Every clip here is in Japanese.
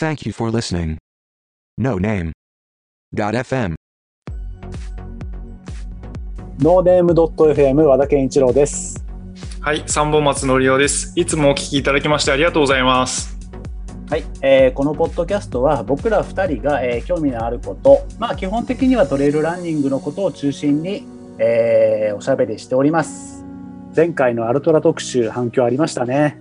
Thank you for listening. No name. FM. ノーネーム FM 和田健一郎です。はい、三本松のりおです。いつもお聞きいただきましてありがとうございます。はい、えーこのポッドキャストは僕ら2人が、えー興味のあること、まあ基本的にはトレイルランニングのことを中心に、えーおしゃべりしております。前回のアルトラ特集反響ありましたね。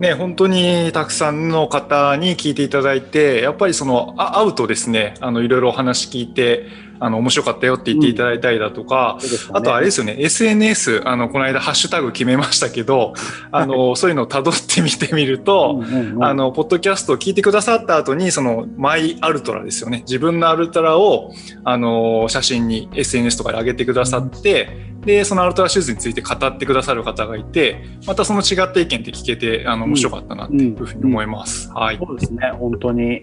ね、本当にたくさんの方に聞いていただいて、やっぱりその、あ会うとですね、あの、いろいろお話聞いて、あの、面白かったよって言っていただいたりだとか、そうですかねあとあれですよね、SNS、あの、この間ハッシュタグ決めましたけど、あの、そういうのを辿ってみてみると、うんうんうんあの、ポッドキャストを聞いてくださった後に、その、マイアルトラですよね。自分のアルトラを、あの、写真に SNS とかで上げてくださって、で、そのアルトラシューズについて語ってくださる方がいて、またその違った意見って聞けて、あの、面白かったなっていうふうに思います。はい。そうですね、本当に。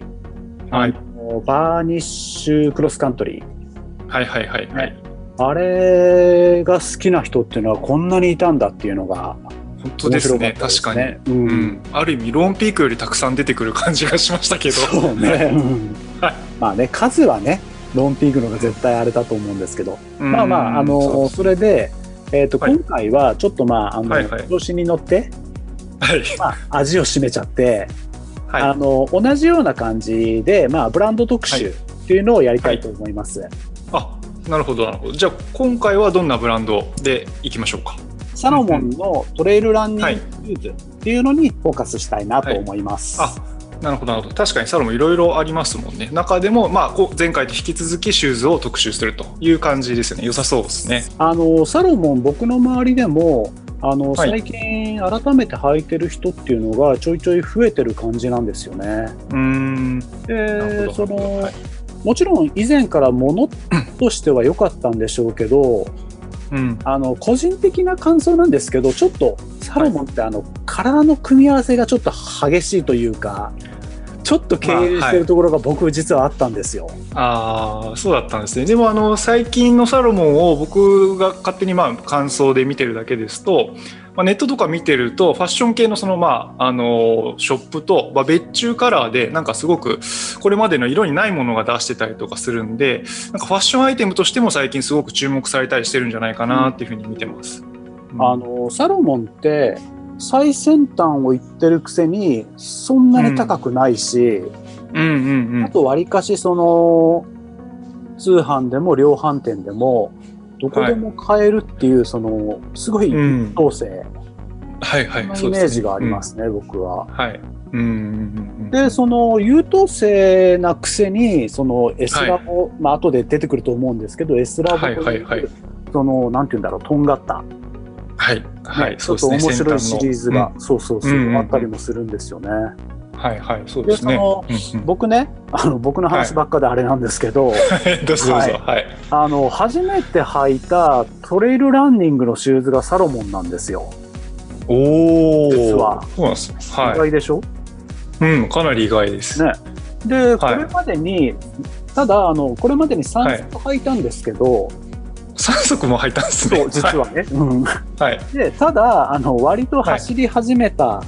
はい。バーニッシュクロスカントリー。はいはいはいはい。あれが好きな人っていうのはこんなにいたんだっていうのが本当ですね。面白かったです確かに。ね。う。うんん。ある意味、ローンピークよりたくさん出てくる感じがしましたけど。そうね。うんはいまあね、数はね、ロンピークのが絶対あれだと思うんですけど、うんまあまあ、あの、それで、えっ、と、はい今回はちょっとまあ、あの、はいはい調子に乗って、はい。まあ、味を占めちゃって、はい。あの、同じような感じで、まあ、ブランド特集っていうのをやりたいと思います。あ、なるほどなるほど。じゃあ、今回はどんなブランドでいきましょうか？サロモンのトレイルランニングシューズっていうのにフォーカスしたいなと思います。あなるほどなるほど。確かにサロもいろいろありますもんね。中でも、まあ、前回と引き続きシューズを特集するという感じですよね。良さそうですね。あのサロモン僕の周りでもあの、はい。最近改めて履いてる人っていうのがちょいちょい増えてる感じなんですよね。うーん。なでその、はいもちろん以前からものとしては良かったんでしょうけどうん。あの個人的な感想なんですけどちょっとサロモンってあの、体の組み合わせがちょっと激しいというかちょっと経営してるところが僕実はあったんですよ。ああそうだったんですねでもあの最近のサロモンを僕が勝手にまあ感想で見てるだけですと、まあ、ネットとか見てるとファッション系のそのまああのショップと、まあ、別注カラーでなんかすごくこれまでの色にないものが出してたりとかするんでなんかファッションアイテムとしても最近すごく注目されたりしてるんじゃないかなっていうふうに見てます。あのサロモンって最先端を行ってるくせにそんなに高くないし、うん。うんうんあとわりかしその通販でも量販店でもどこでも買えるっていうそのすごいうん。当性はいはいなイメージがありますね、僕は。はい。うんうんうんうん。でその優等生なくせにその S ラボ、まあ後で出てくると思うんですけど S ラボという、はいはいはい。そのなんて言うんだろうとんがった、はいはい、ねちょっと面白いシリーズが、そうそうそう、うんうんうんあったりもするんですよね。うんはいはいそうですね。でそのうんうん僕ねあの僕の話ばっかであれなんですけど、どうぞどうぞはい。あの初めて履いたトレイルランニングのシューズがサロモンなんですよ。おお。実はそうなんです。意は外でしょ、い。うんかなり意外です。ねで、こはいれまでにただあのこれまでに3足履いたんですけど、三足も入ったんですね。そう実はね。うんはいでただあの割と走り始めた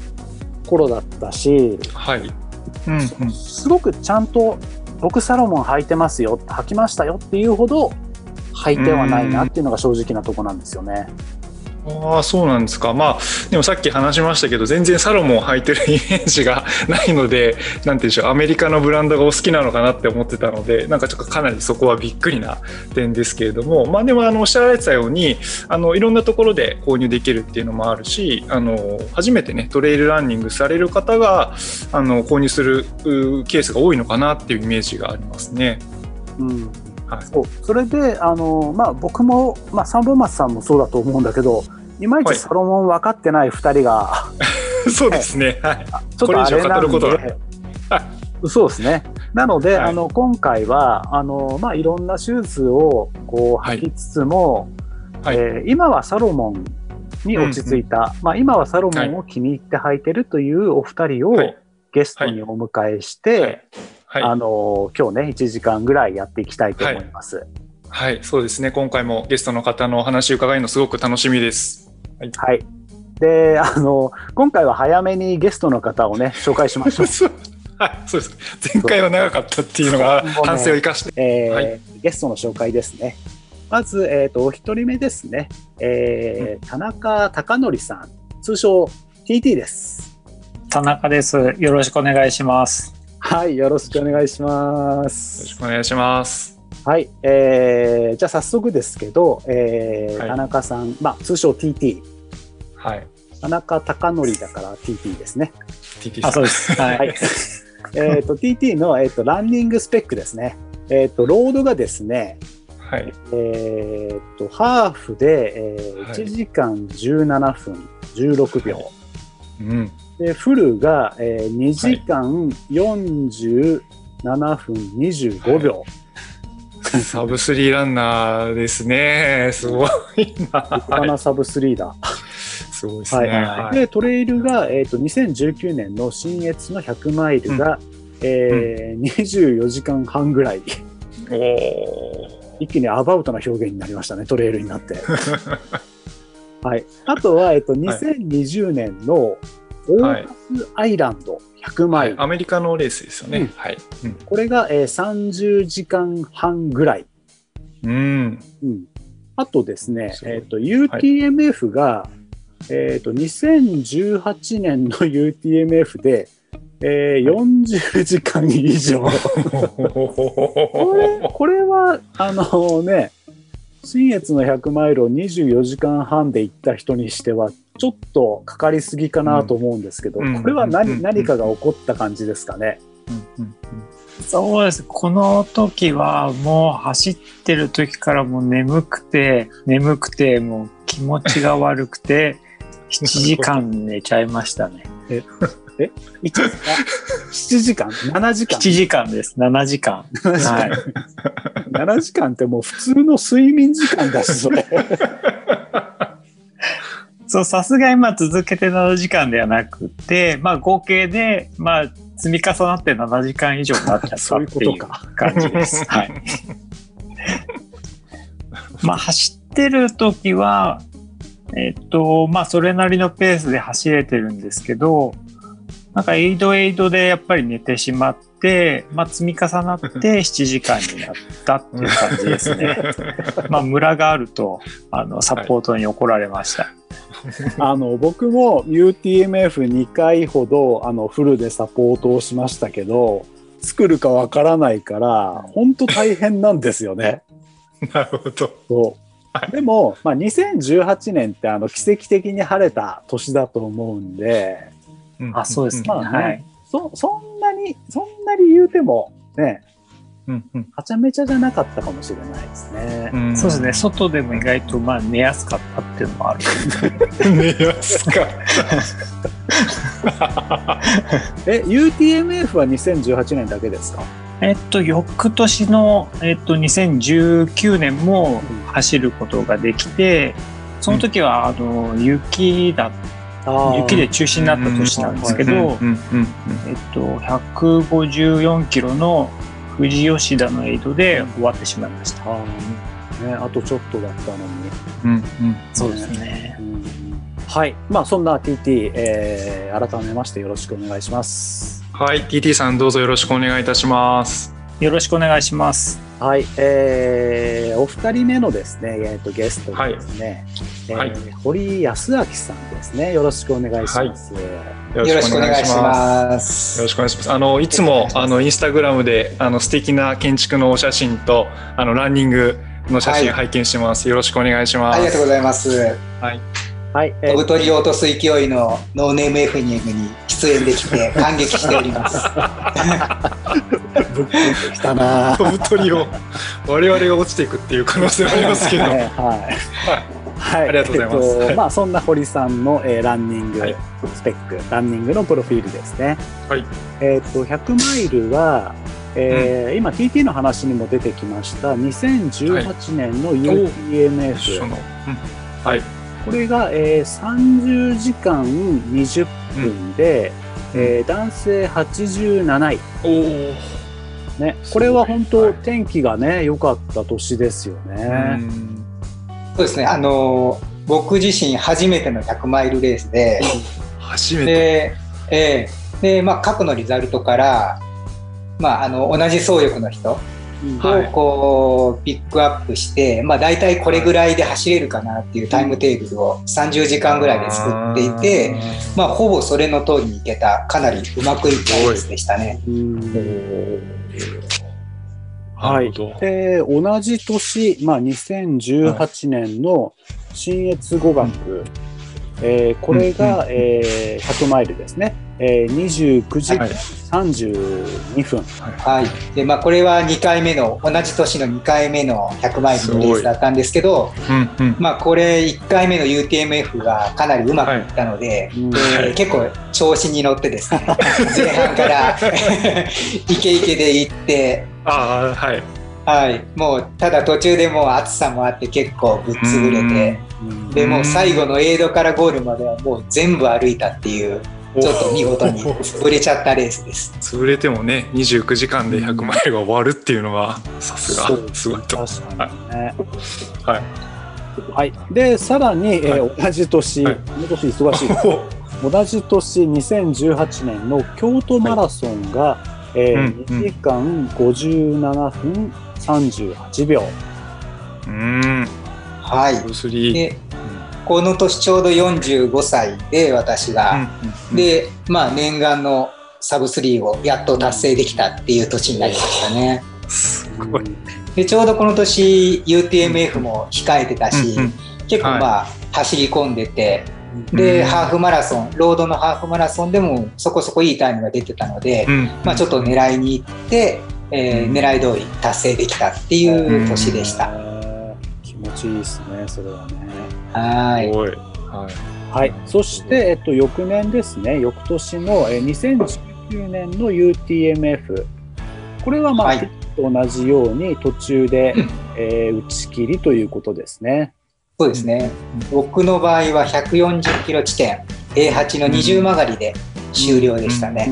頃だったし、はい。うんうん。すごくちゃんと僕サロモン履いてますよ履きましたよっていうほど履いてはないなっていうのが正直なとこなんですよね。ああそうなんですか。まあでもさっき話しましたけど全然サロモン履いてるイメージがないのでなんて言うんでしょうアメリカのブランドがお好きなのかなって思ってたのでなんかちょっとかなりそこはびっくりな点ですけれどもまあでもあのおっしゃられてたようにあのいろんなところで購入できるっていうのもあるしあの初めてねトレイルランニングされる方があの購入するケースが多いのかなっていうイメージがありますね。うんはい。そう。それであの、まあ、僕も、まあ、三本松さんもそうだと思うんだけどいまいはい。ちサロモン分かってない2人が、そうですね。はい。ちょっとあれなんこれ以上語ることは。で。そうですね。なので、はい。あの今回はあの、まあ、いろんなシューズをこうはい。履きつつも、はい。えー今はサロモンに落ち着いた、まあ、今はサロモンを気に入って履いてるというお二人をはい。ゲストにお迎えして、はい。あの今日ね1時間ぐらいやっていきたいと思います。はい、そうですね。今回もゲストの方のお話を伺えるのすごく楽しみです。はい。で、あの、今回は早めにゲストの方をね、紹介しましょう。はい、そうです。前回は長かったっていうのが反省を生かして。えーはいゲストの紹介ですね。まず、えっ、と、お一人目ですね。えー田中貴則さん、通称 TT です。田中です。よろしくお願いします。はい、よろしくお願いしまよろしす。くお願いします。はい、えーじゃあ早速ですけど、えーはい田中さん、まあ、通称 TT。はい。田中貴則だから TT ですね。TT さん。あ、そうです。はい。はい。えっと、TT の、えー、とランニングスペックですね。えっ、と、ロードがですね、はい。えーっと、ハーフで、えーはい1時間17分16秒。うん。で、フルが、えー2時間47分25秒。サブスリーランナーですね。すごいな。立派なサブスリーダー。すごいですね。はいはいで、トレイルが、えーっと、2019年の新越の100マイルが、えー24時間半ぐらい。おー一気にアバウトな表現になりましたね、トレイルになって。はい。あとは、えっと、2020年のオーカスアイランド100マイル。アメリカのレースですよね。うんはい。うんこれが、えー30時間半ぐらい。うん。うん。あとですねえっと、UTMF が、えっと、2018年の UTMF で、えー40時間以上。これ、これは、あのね、新越の100マイルを24時間半で行った人にしては、ちょっとかかりすぎかなと思うんですけど、うん。これは何,、うん。何かが起こった感じですかね？うん。うん。そうです。この時はもう走ってる時からもう眠くて、眠くてもう気持ちが悪くて、7時間寝ちゃいましたね。1時間 ?7 時間 ?7 時間？7時間です。7時間。7時間はい。7時間ってもう普通の睡眠時間だし、それ。そう、さすがにまあ続けて7時間ではなくて、まあ合計で、まあ積み重なって7時間以上になっちゃったっていう。感じです。はい。まあ走ってる時は、えっと、まあそれなりのペースで走れてるんですけど、なんかエイドエイドでやっぱり寝てしまって、まあ積み重なって 7時間になったっていう感じですね。まあムラがあると、あの、サポートに怒られました。あの、僕も UTMF2 回ほど、あの、フルでサポートをしましたけど、作るかわからないから、本当大変なんですよね。なるほど。そう。でも、まあ、2018年ってあの奇跡的に晴れた年だと思うんで、あ、そうですね。まあねはい。そそんなに、そんなに言うても、ね、うんうんはちゃめちゃじゃなかったかもしれないですね。うんそうですね。外でも意外とまあ寝やすかったっていうのもある。寝やすかっ え、UTMF は2018年だけですか？えっと、翌年の、えっと、2019年も走ることができて、その時は、あの、雪だ、雪で中止になった年なんですけた。ど、えっと、154キロの富士吉田のエイドで終わってしまいました。あーね、あとちょっとだったのに。うんうんそうですね。うんはい。まあ、そんな TT、えー改めましてよろしくお願いします。はい、TT さんどうぞよろしくお願いいたします。よろしくお願いします。はい。えーお二人目のですね、えー、とゲストがですね、はいえー堀康明さんですね。よろしくお願いします。よよろしくお願いします。よろしくお願いします。あのいつもあのインスタグラムであの素敵な建築のお写真とあのランニングの写真はい拝見してます。よろしくお願いします。ありがとうございます。はい。えー飛ぶ鳥を落とす勢いのノーネーム FM に出演できて感激しております。ぶっ込んできたな。飛ぶ鳥を我々が落ちていくっていう可能性はありますけど。はい。はい。はい、ありがとうございますはいえっまあ、そんな堀さんの、えーランニングはいスペック、ランニングのプロフィールですね。はい。えっ、と、100マイルは、えー今 TT の話にも出てきました2018年の UTMF、一緒の。うんはい。これが、えー30時間20分で、えー男性87位、おお。ね、これは本当、はい。天気がね良かった年ですよね。そうですね。あの僕自身初めての100マイルレースで、初めて。で、えーで、まあ、過去のリザルトから、まあ、あの同じ走力の人はい。をこうピックアップして、まあ、大体これぐらいで走れるかなっていうタイムテーブルを30時間ぐらいで作っていて、まあ、ほぼそれの通りにいけた。かなりうまくいったレースでしたね。はい。で同じ年、まあ、2018年の新越語学、えーこれが、えー100マイルですね、えー29時間はい32分、はい。でまあ、これは2回目の同じ年の2回目の100マイルのレースだったんですけどうんうん。まあ、これ1回目の UTMF がかなりうまくいったので、うん。で結構調子に乗ってですね 前半から イケイケで行って、ああ、はい。はい、もうただ途中でもう暑さもあって結構ぶっ潰れて。うん。でもう最後のエイドからゴールまではもう全部歩いたっていうちょっと見事に潰れちゃったレースです。潰れてもね、29時間で100マイルが終わるっていうのは、さすが。そう、すごいと。確かにね。はい。はい、でさらに、えー同じ年、はい。この年忙しい同じ年2018年の京都マラソンが、えーうん2時間57分38秒、うーん。はいブルースリー。でこの年ちょうど45歳で私が、うんで、まあ、念願のサブ3をやっと達成できたっていう年になりましたね。すごい。でちょうどこの年 UTMF も控えてたし、うんうん結構まあ、走り込んでてで、うん。ハーフマラソンロードのハーフマラソンでもそこそこいいタイムが出てたので、うん。まあ、ちょっと狙いに行って、えーうん。狙い通り達成できたっていう年でした。えー。気持ちいいですねそれはね。はい。すごい。はい。はい。そして、えっと、翌年ですね翌年の、えー2019年の UTMF これはまあ、はい。と同じように途中で、うん。えー打ち切りということですねそうですね、僕の場合は140キロ地点 A8 の20曲がりで終了でしたね。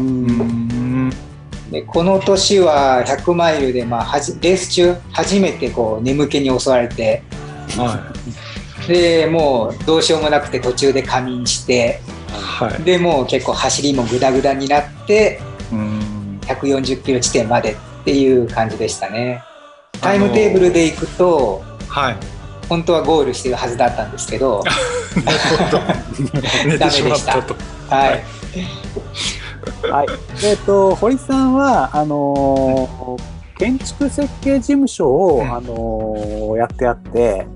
でこの年は100マイルで、まあ、はじレース中初めてこう眠気に襲われてはでもうどうしようもなくて途中で仮眠してい。はい。でもう結構走りもグダグダになってうーん。140キロ地点までっていう感じでしたねタイムテーブルでいくとはい。本当はゴールしてるはずだったんですけど なるほど。寝てしまったと。はいはい。えっ、と、堀さんは、あのー建築設計事務所を、うんあのーやってあって、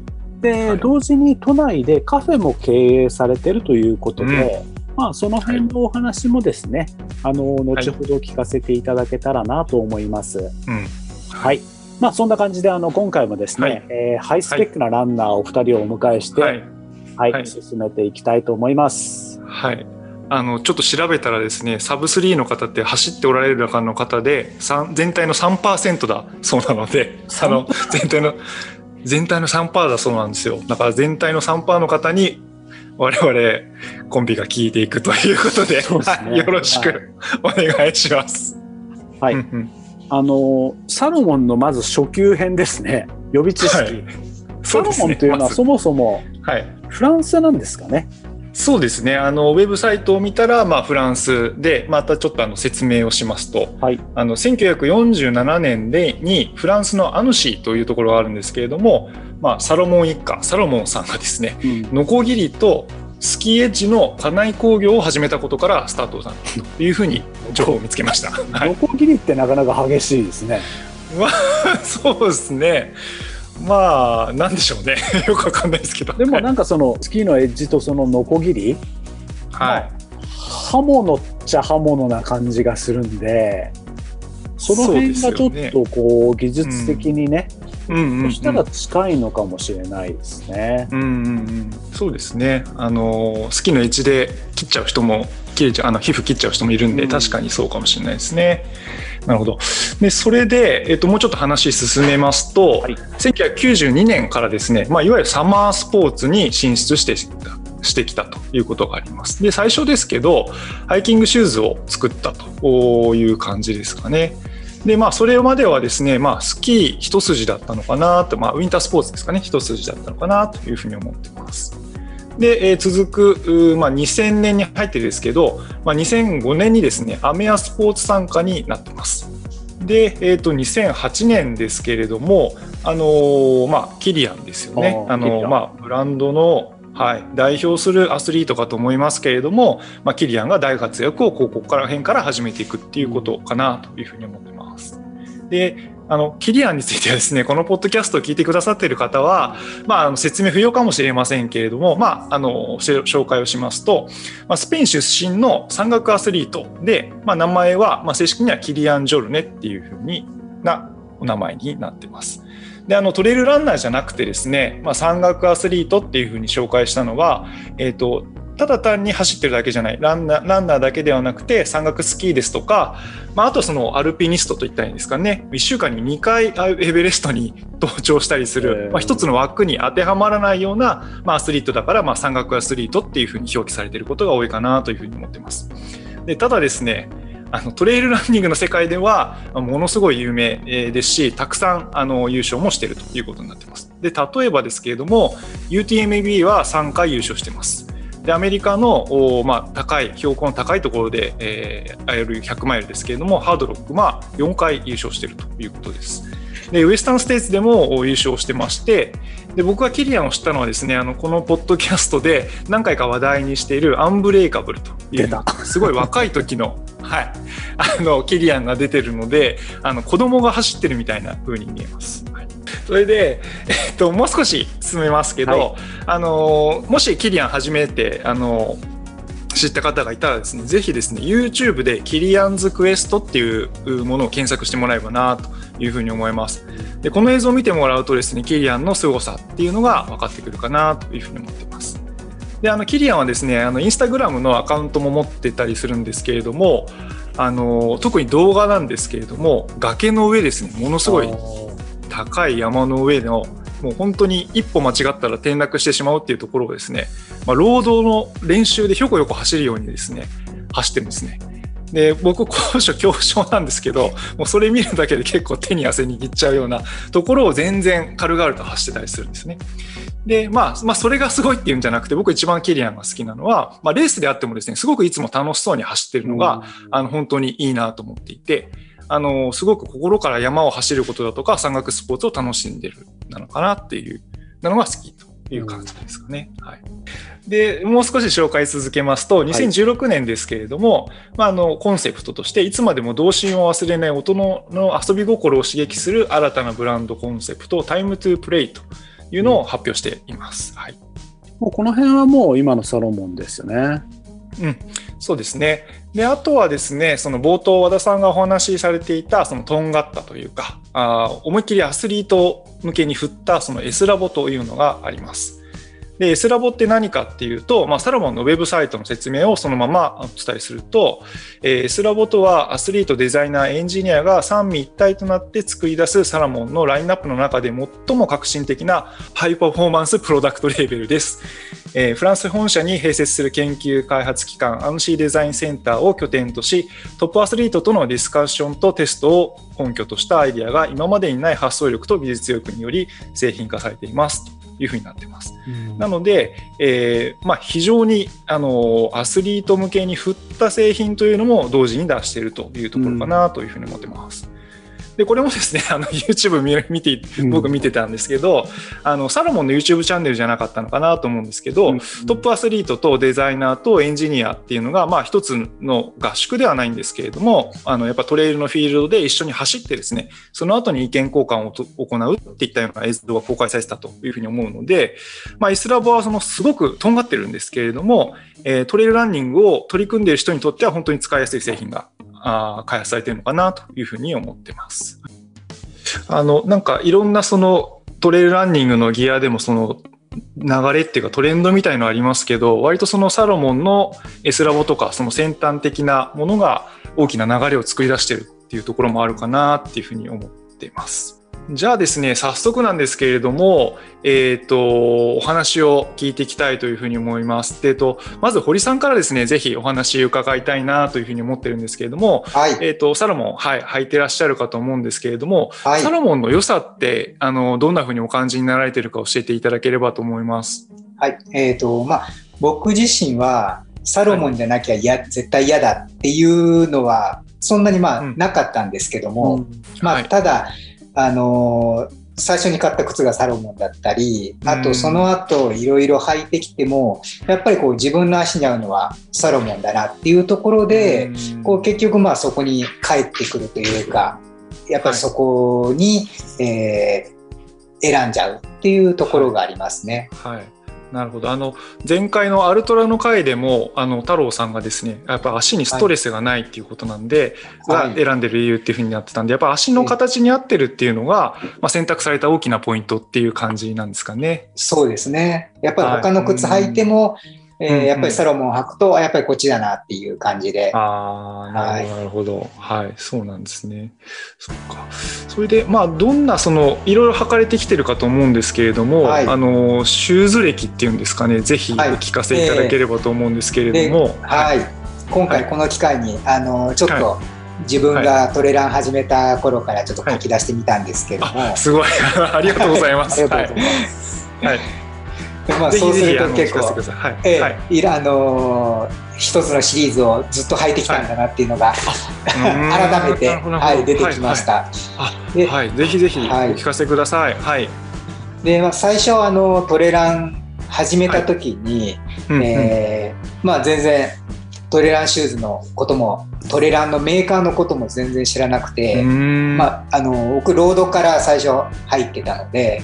で、はい同時に都内でカフェも経営されてるということで、まあ、その辺のお話もですね、あのー後ほど聞かせていただけたらなと思います。うん。はい。まあ、そんな感じで、あの、今回もですね、はい。えーハイスペックなランナーお二人をお迎えして、ははいい、はい。進めていきたいと思います。はい。あの、ちょっと調べたらですね、サブ3の方って走っておられる中の方で、三全体の3%だそうなので、あの、全体の、全体の3%だそうなんですよ。だから全体の3%の方に、我々コンビが聞いていくということで、ね。はい。よろしくお願いします。はいあの、サロモンのまず初級編ですね。予備知識。はいサロモンというのはそもそもはい。フランスなんですかね。そうですね。あの、ウェブサイトを見たら、まあ、フランスで、またちょっとあの説明をしますと、はい。あの、1947年で、に、フランスのアヌシーというところがあるんですけれども、まあ、サロモン一家、サロモンさんがですね、うんノコギリとスキーエッジの家内工業を始めたことからスタートしたというふうに情報を見つけました。はいノコギリってなかなか激しいですね。まあ、そうですね。まあ、なんでしょうね。よくわかんないですけど。でもなんかそのスキーのエッジとそのノコギリ、はい。刃物っちゃ刃物な感じがするんで、その辺がちょっとこう技術的にね、うんうん、うん。そしたら近いのかもしれないですね。うんうんうん、そうですね。あの好きのエッジで切っちゃう人も切れちゃうあの皮膚切っちゃう人もいるんで、うん確かにそうかもしれないですね。なるほど。でそれで、えっと、もうちょっと話進めますと、はい1992年からですね、まあ、いわゆるサマースポーツに進出してしてきたということがあります。で最初ですけどハイキングシューズを作ったという感じですかね。でまあそれまではですね、まあ、スキー一筋だったのかなと、まあ、ウィンタースポーツですかね一筋だったのかなというふうに思ってます。で、えー続く、まあ、2000年に入ってですけど、まあ、2005年にですね、アメアスポーツ参加になってます。で、えー、と2008年ですけれども、あのーまあ、キリアンですよね。あのーまあ、ブランドの、はい、代表するアスリートかと思いますけれども、まあ、キリアンが大活躍をここから辺から始めていくっていうことかなというふうに思ってます。であのキリアンについてはですねこのポッドキャストを聞いてくださっている方は、まあ、あの説明不要かもしれませんけれども、まあ、あの紹介をしますと、まあ、スペイン出身の山岳アスリートで、まあ、名前は、まあ、正式にはキリアン・ジョルネっていうふうになお名前になってます。であのトレイルランナーじゃなくてですね、まあ、山岳アスリートっていうふうに紹介したのは、えー、とただ単に走ってるだけじゃないランナーランナーだけではなくて山岳スキーですとか、まあ、あとそのアルピニストといったらいいんですかね1週間に2回エベレストに登頂したりすへる、ーまあ、一つの枠に当てはまらないような、まあ、アスリートだから、まあ、山岳アスリートっていうふうに表記されていることが多いかなというふうに思ってます。でただですねあのトレイルランニングの世界ではまあものすごい有名えーですしたくさんあの優勝もしているということになってます。で例えばですけれども UTMB は3回優勝してます。でアメリカの、おまあ、高い標高の高いところで、えー、IR100 マイルですけれどもハードロックは4回優勝しているということです。でウエスタンステーツでもお優勝してましてで僕がキリアンを知ったのはですねあのこのポッドキャストで何回か話題にしているアンブレイカブルというすごい若い時の はい、あのキリアンが出てるのであの子供が走ってるみたいな風に見えます。は いそれで、えっと、もう少し進めますけど、はい。あのもしキリアン初めてあの知った方がいたらですねぜひですね YouTube でキリアンズクエストっていうものを検索してもらえばなというふうに思います。でこの映像を見てもらうとですねキリアンの凄さっていうのが分かってくるかなというふうに思ってます。であのキリアンはですねあのインスタグラムのアカウントも持ってたりするんですけれどもあの特に動画なんですけれども崖の上ですねものすごい高い山の上のもう本当に一歩間違ったら転落してしまうっていうところをですね、まあ、労働の練習でひょこひょこ走るようにですね走ってるんですね。で僕高所恐怖症なんですけどもうそれ見るだけで結構手に汗握っちゃうようなところを全然軽々と走ってたりするんですね。で、まあ、まあ、それがすごいっていうんじゃなくて僕一番キリアンが好きなのは、まあ、レースであってもですねすごくいつも楽しそうに走ってるのが、あの本当にいいなと思っていてあのすごく心から山を走ることだとか山岳スポーツを楽しんでるなのかなっていうなのが好きという感じですかね。はい、でもう少し紹介続けますと2016年ですけれども、まあ、あのコンセプトとしていつまでも童心を忘れない大人の遊び心を刺激する新たなブランドコンセプトタイムトゥープレイというのを発表しています。はいもうこの辺はもう今のサロモンですよね。うん、そうですね。で、あとはですね、その冒頭和田さんがお話しされていた、そのとんがったというか、あ思いっきりアスリート向けに振ったその S ラボというのがあります。で、S ラボって何かっていうと、まあ、サロモンのウェブサイトの説明をそのままお伝えすると、えー S ラボとはアスリート、デザイナー、エンジニアが三位一体となって作り出すサロモンのラインナップの中で最も革新的なハイパフォーマンスプロダクトレーベルです。えーフランス本社に併設する研究開発機関アンシーデザインセンターを拠点としトップアスリートとのディスカッションとテストを根拠としたアイデアが今までにない発想力と技術力により製品化されていますいうふうになっています。なので、えーまあ、非常にあのアスリート向けに振った製品というのも同時に出しているというところかなというふうに思ってます。でこれもですねあの YouTube 見見てうん。僕見てたんですけど、あのサロモンの YouTube チャンネルじゃなかったのかなと思うんですけど、うんトップアスリートとデザイナーとエンジニアっていうのが、まあ、一つの合宿ではないんですけれどもあのやっぱトレイルのフィールドで一緒に走ってですねその後に意見交換をと行うっていったような映像が公開されてたというふうに思うので、まあ、イスラボはそのすごくとんがってるんですけれども、えートレイルランニングを取り組んでいる人にとっては本当に使いやすい製品があ開発されてるのかなというふうに思ってます。あのなんかいろんなそのトレイルランニングのギアでもその流れっていうかトレンドみたいのありますけど割とそのサロモンの S ラボとかその先端的なものが大きな流れを作り出してるっていうところもあるかなっていうふうに思っています。じゃあですね早速なんですけれども、えー、とお話を聞いていきたいというふうに思います。でえーとまず堀さんからですねぜひお話伺いたいなというふうに思ってるんですけれども、はい。えー、とサロモン、はい、履いてらっしゃるかと思うんですけれども、はいサロモンの良さってあのどんなふうにお感じになられてるか教えていただければと思います。はい。えっ、と、まあ、僕自身は、サロモンじゃなきゃ嫌、絶対嫌だっていうのは、そんなにまあ、うんなかったんですけども、うんまあ、はいただ、あのー最初に買った靴がサロモンだったり、あうんとその後いろいろ履いてきても、やっぱりこう自分の足に合うのはサロモンだなっていうところで、うんこう結局まあそこに帰ってくるというか、やっぱりそこに、えー選んじゃうっていうところがありますね。はい。なるほど。あの、前回のアルトラの回でも、あの、太郎さんがですね、やっぱ足にストレスがないっていうことなんで、はいが選んでる理由っていうふうになってたんで、やっぱ足の形に合ってるっていうのが、まあ、選択された大きなポイントっていう感じなんですかね。そうですね。やっぱりはい他の靴履いても、えーうんうんやっぱりサロモン履くと、あやっぱりこっちだなっていう感じで。ああ、なるほど、なるほど。はい、そうなんですね。そっか。それで、まあ、どんな、その、いろいろ履かれてきてるかと思うんですけれども、はいあの、シューズ歴っていうんですかね、ぜひおはい聞かせいただければと思うんですけれども、はい。今回この機会に、あの、ちょっはと自分がトレラン始めた頃からちょっと書き出してみたんですけども。あ、すごい。ありがとうございます。ありがとうございます。はい。でまあ、ぜそうすると結構。はい。えあのー一つのシリーズをずっと履いてきたんだなっていうのが、改めて、はい、出てきまし。た。ではいはい、はいぜひぜひ聞かせください。はい。で、まあ、最初あのトレラン始めた時に、うんうんえーまあ、全然トレランシューズのこともトレランのメーカーのことも全然知らなくて、うんまあ、あの僕ロードから最初入ってたので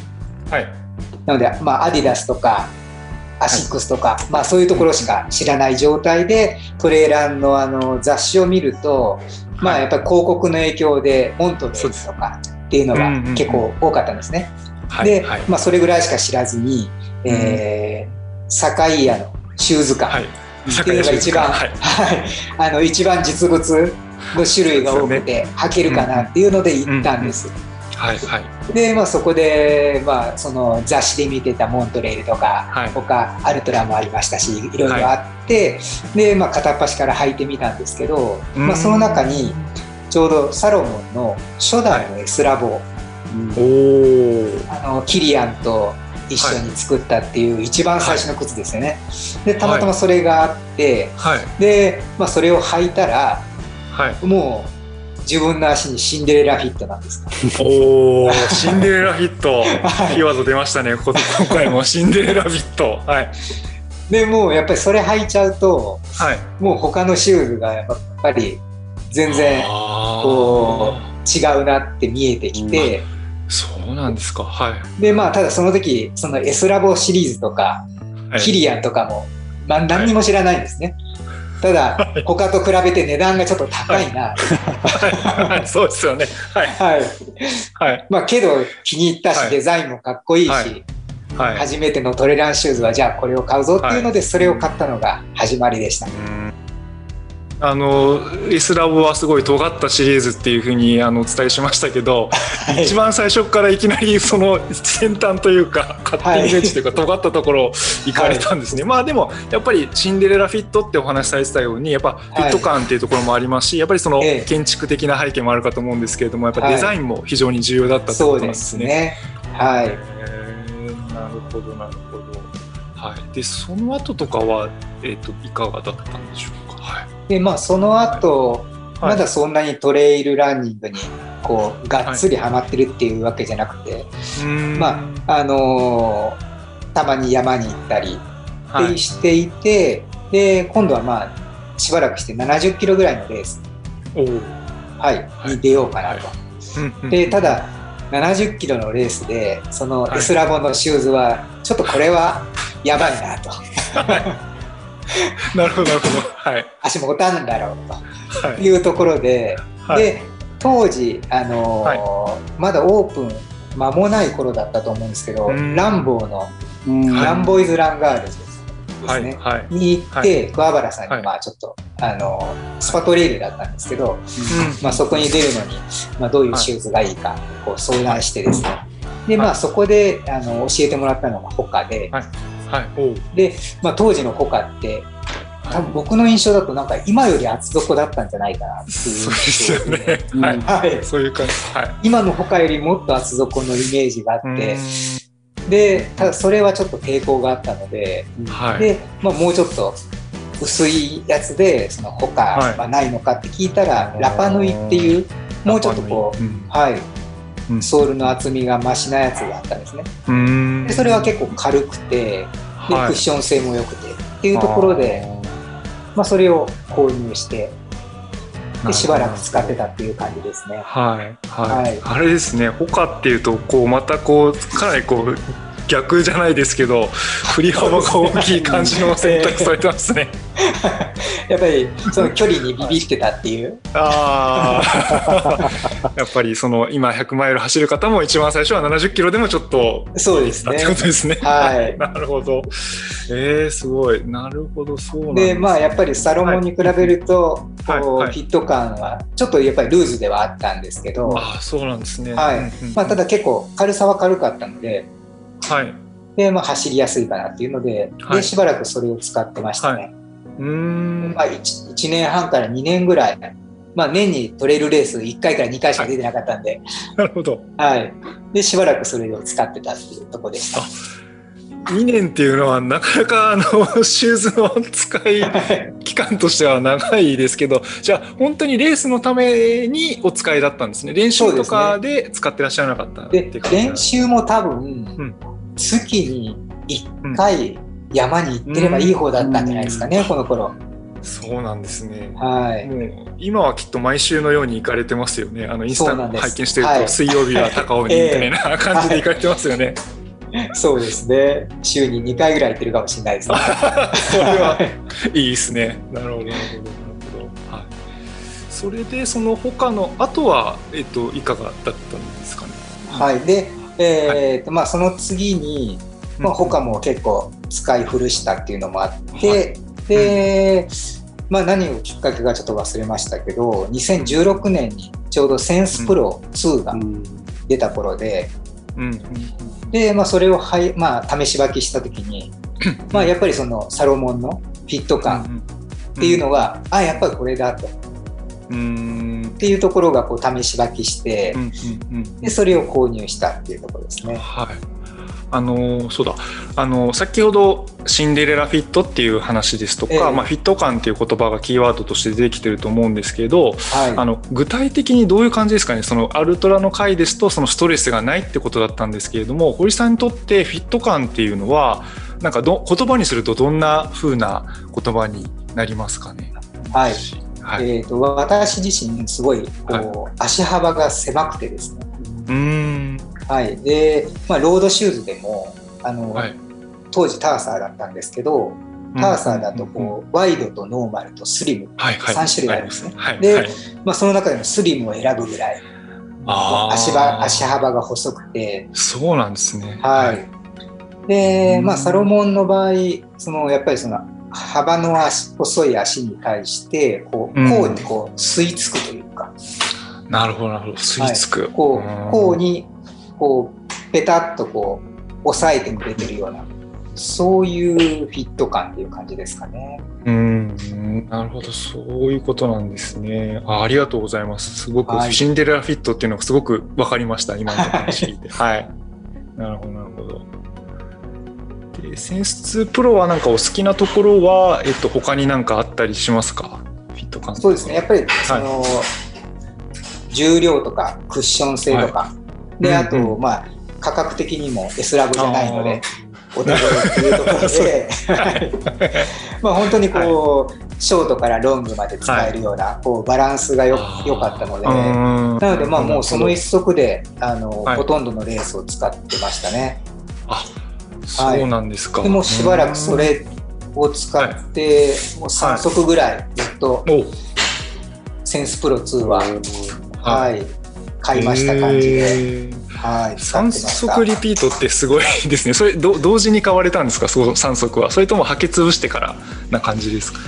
はい。なので、まあ、アディダスとかアシックスとか、まあ、そういうところしか知らない状態でトレランのあの雑誌を見ると、まあ、やっぱり広告の影響でモントレイルとかっていうのが結構多かったんですね。はい。で、はい。まあ、それぐらいしか知らずに、えー、サカイアのシューズ館はい。っていうのが一番、はい。はい、あの一番実物の種類が多くて履けるかなっていうので行ったんです。はい。はい。で、まあ、そこで、まあ、その雑誌で見てたモントレールとか、はい他アルトラもありましたしいろいろあって、で、まあ、片っ端から履いてみたんですけど、まあ、その中にちょうどサロモンの初代の S ラボ。あのキリアンと一緒に作ったっていう一番最初の靴ですよね。でたまたまそれがあって、はい。で、まあ、それを履いたらはい。もう自分の足にシンデレラフィットなんですか？おお。シンデレラフィット。はいキーワード出ましたね。こ今回もシンデレラフィット。はい。でもうやっぱりそれ履いちゃうとはい。もう他のシューズがやっぱり全然こあ違うなって見えてきて、ーそうなんですか。はい。でまあただその時その S ラボシリーズとか、はいキリアンとかも、まあ、何にも知らないんですね。ただ他と比べて値段がちょっと高いな、はい そうですよね。はい。はいはい。まあ、けど気に入ったし、はいデザインもかっこいいし、はいはい。初めてのトレランシューズはじゃあこれを買うぞっていうので、それを買ったのが始まりでした。うんあの S ラボはすごい尖ったシリーズっていうふうにあのお伝えしましたけど、はい一番最初からいきなりその先端というかカッティングエッジというか尖ったところ行かれたんですね、まあでもやっぱりシンデレラフィットってお話しされてたようにやっぱフィット感っていうところもありますし、やっぱりそのええ建築的な背景もあるかと思うんですけれどもやっぱデザインも非常に重要だったってそうでことなんですね。すね。はい。なるほどなるほど。はい。でその後とかはえっ、といかがだったんでしょうか？はい。で、まあ、その後、はい。まだそんなにトレイルランニングに、こう、がっつりハマってるっていうわけじゃなくて、まあ、あのーたまに山に行ったりあってしていて、で、今度はまあ、しばらくして70キロぐらいのレース、はい、はい。に出ようかなと。で、ただ、70キロのレースで、そのはい。S ラボのシューズは、ちょっとこれはやばいなと。なるほどなるほど。はい。足もたんだろうはい。というところで、はい。で当時、あのーまだオープン間もない頃だったと思うんですけど、うん。ランボーの、ランボーイズ・ランガールズですはいね、はい。に行って、桑原さんはい。にまあちょっと、あのースパトレイルだったんですけど、まあ、そこに出るのに、まあ、どういうシューズがいいかこう相談してですね、でまあ、そこであの教えてもらったのがホカで、で、まあ、当時のホカって多分僕の印象だとなんか今より厚底だったんじゃないかなっていうそうですよね。うんはい。はい、そういう感じ。はい。今のホカよりもっと厚底のイメージがあって、でただそれはちょっと抵抗があったのではい。で、まあ、もうちょっと薄いやつでその他はないのかって聞いたら、ラパヌイっていうもうちょっとこう、うん。はい、うん。ソールの厚みがマシなやつがあったんですね。でそれは結構軽くてでクはい。ッション性も良くてっていうところで、まあ、それを購入してでしばらく使ってたっていう感じですね。はいはい、はい。あれですね他っていうとこうまたこうかなりこう逆じゃないですけど振り幅が大きい感じの選択されてますね。やっぱりその距離にビビってたっていう。ああ やっぱりその今100マイル走る方も一番最初は70キロでもちょっとそうですねってことですね。はい なるほど。えー、すごい。なるほど、そうなんでまあやっぱりサロモンに比べると、はいはいこうフィット感はちょっとやっぱりルーズではあったんですけど、ああ、そうなんですね。はいまあ、ただ結構軽さは軽かったのではい。で、まあ、走りやすいかなっていうので,、はいでしばらくそれを使ってましたね。うーん。まあ、1, 1年半から2年ぐらい、まあ、年にトレイルレース1回から2回しか出てなかったんで,、なるほど。はいでしばらくそれを使ってたっていうところでした。2年っていうのはなかなかあのシューズの使い期間としては長いですけどじゃあ本当にレースのためにお使いだったんですね。練習とかで使ってらっしゃらなかったってで練習も多分、ん。月に1回山に行ってればいい方だったんじゃないですかね、この頃。そうなんですね。はい。もう今はきっと毎週のように行かれてますよね。あのインスタ拝見してると、はい。水曜日は高尾にみたいな感じで行かれてますよね、そうですね。週に2回ぐらい行ってるかもしれないですね。それは いいですね。なるほど、なるほど、なるほど。はい。それで、その他の、あとは、えっと、いかがだったんですかね？はい。で、えーと、まあ、その次に、まあ、他も結構使い古したっていうのもあって、はいで、まあ、何をきっかけかちょっと忘れましたけど、2016年にちょうどセンスプロ2がうん出た頃で、うん。うん。で、まあ、それをはい、まあ、試し履きした時に、まあ、やっぱりそのサロモンのフィット感っていうのが、あ、やっぱりこれだと。うん。うん。っていうところがこう試し履きしてう、ん。うん。でそれを購入したっていうところですね。はい。あのそうだ。あの先ほどシンデレラフィットっていう話ですとか、ええ。まあ、フィット感っていう言葉がキーワードとして出てきてると思うんですけど、はい。あの具体的にどういう感じですかね？そのアルトラの回ですとそのストレスがないってことだったんですけれども堀さんにとってフィット感っていうのはなんかど言葉にするとどんな風な言葉になりますかね？はい。はい、えー、と私自身すごいこう、足幅が狭くてですね、うーんはい。でまあ、ロードシューズでもあの、はい。当時ターサーだったんですけどターサーだとこう、ワイドとノーマルとスリム、はいはい、3種類あるんですね。はい。ではい、まあ、その中でもスリムを選ぶぐらい足場足幅が細くて、そうなんですね。はい。でうん。まあ、サロモンの場合そのやっぱりその幅の足細い足に対してこううん。甲にこう吸い付くというか、なるほどなるほど。吸い付く。こうん。う甲にこうペタッとこう押さえてくれてるようなそういうフィット感っていう感じですかね。うん。なるほどそういうことなんですね。あありがとうございます。すごく、はい。シンデレラフィットっていうのがすごく分かりました。今の話聞いて。はい。なるほどなるほど。でセンス2プロはなんかお好きなところは、えっと、他になんかあったりしますか？フィット感そうですね。やっぱりその、重量とかクッション性とか、であと、まあ価格的にも S ラボじゃないのでお手頃っていうところで。まあ本当にこう、ショートからロングまで使えるような、こうバランスがよ良かったので。ななのでまあもうその一足であの、はい。ほとんどのレースを使ってましたね。あそうなんですか、でもうしばらくそれを使って、もう3足ぐらいずっとセンスプロ2は、ははい、買いました感じで、はい、使って三ました。足リピートってすごいですね。それど同時に買われたんですか、その三足は。それとも履き潰してからな感じですか？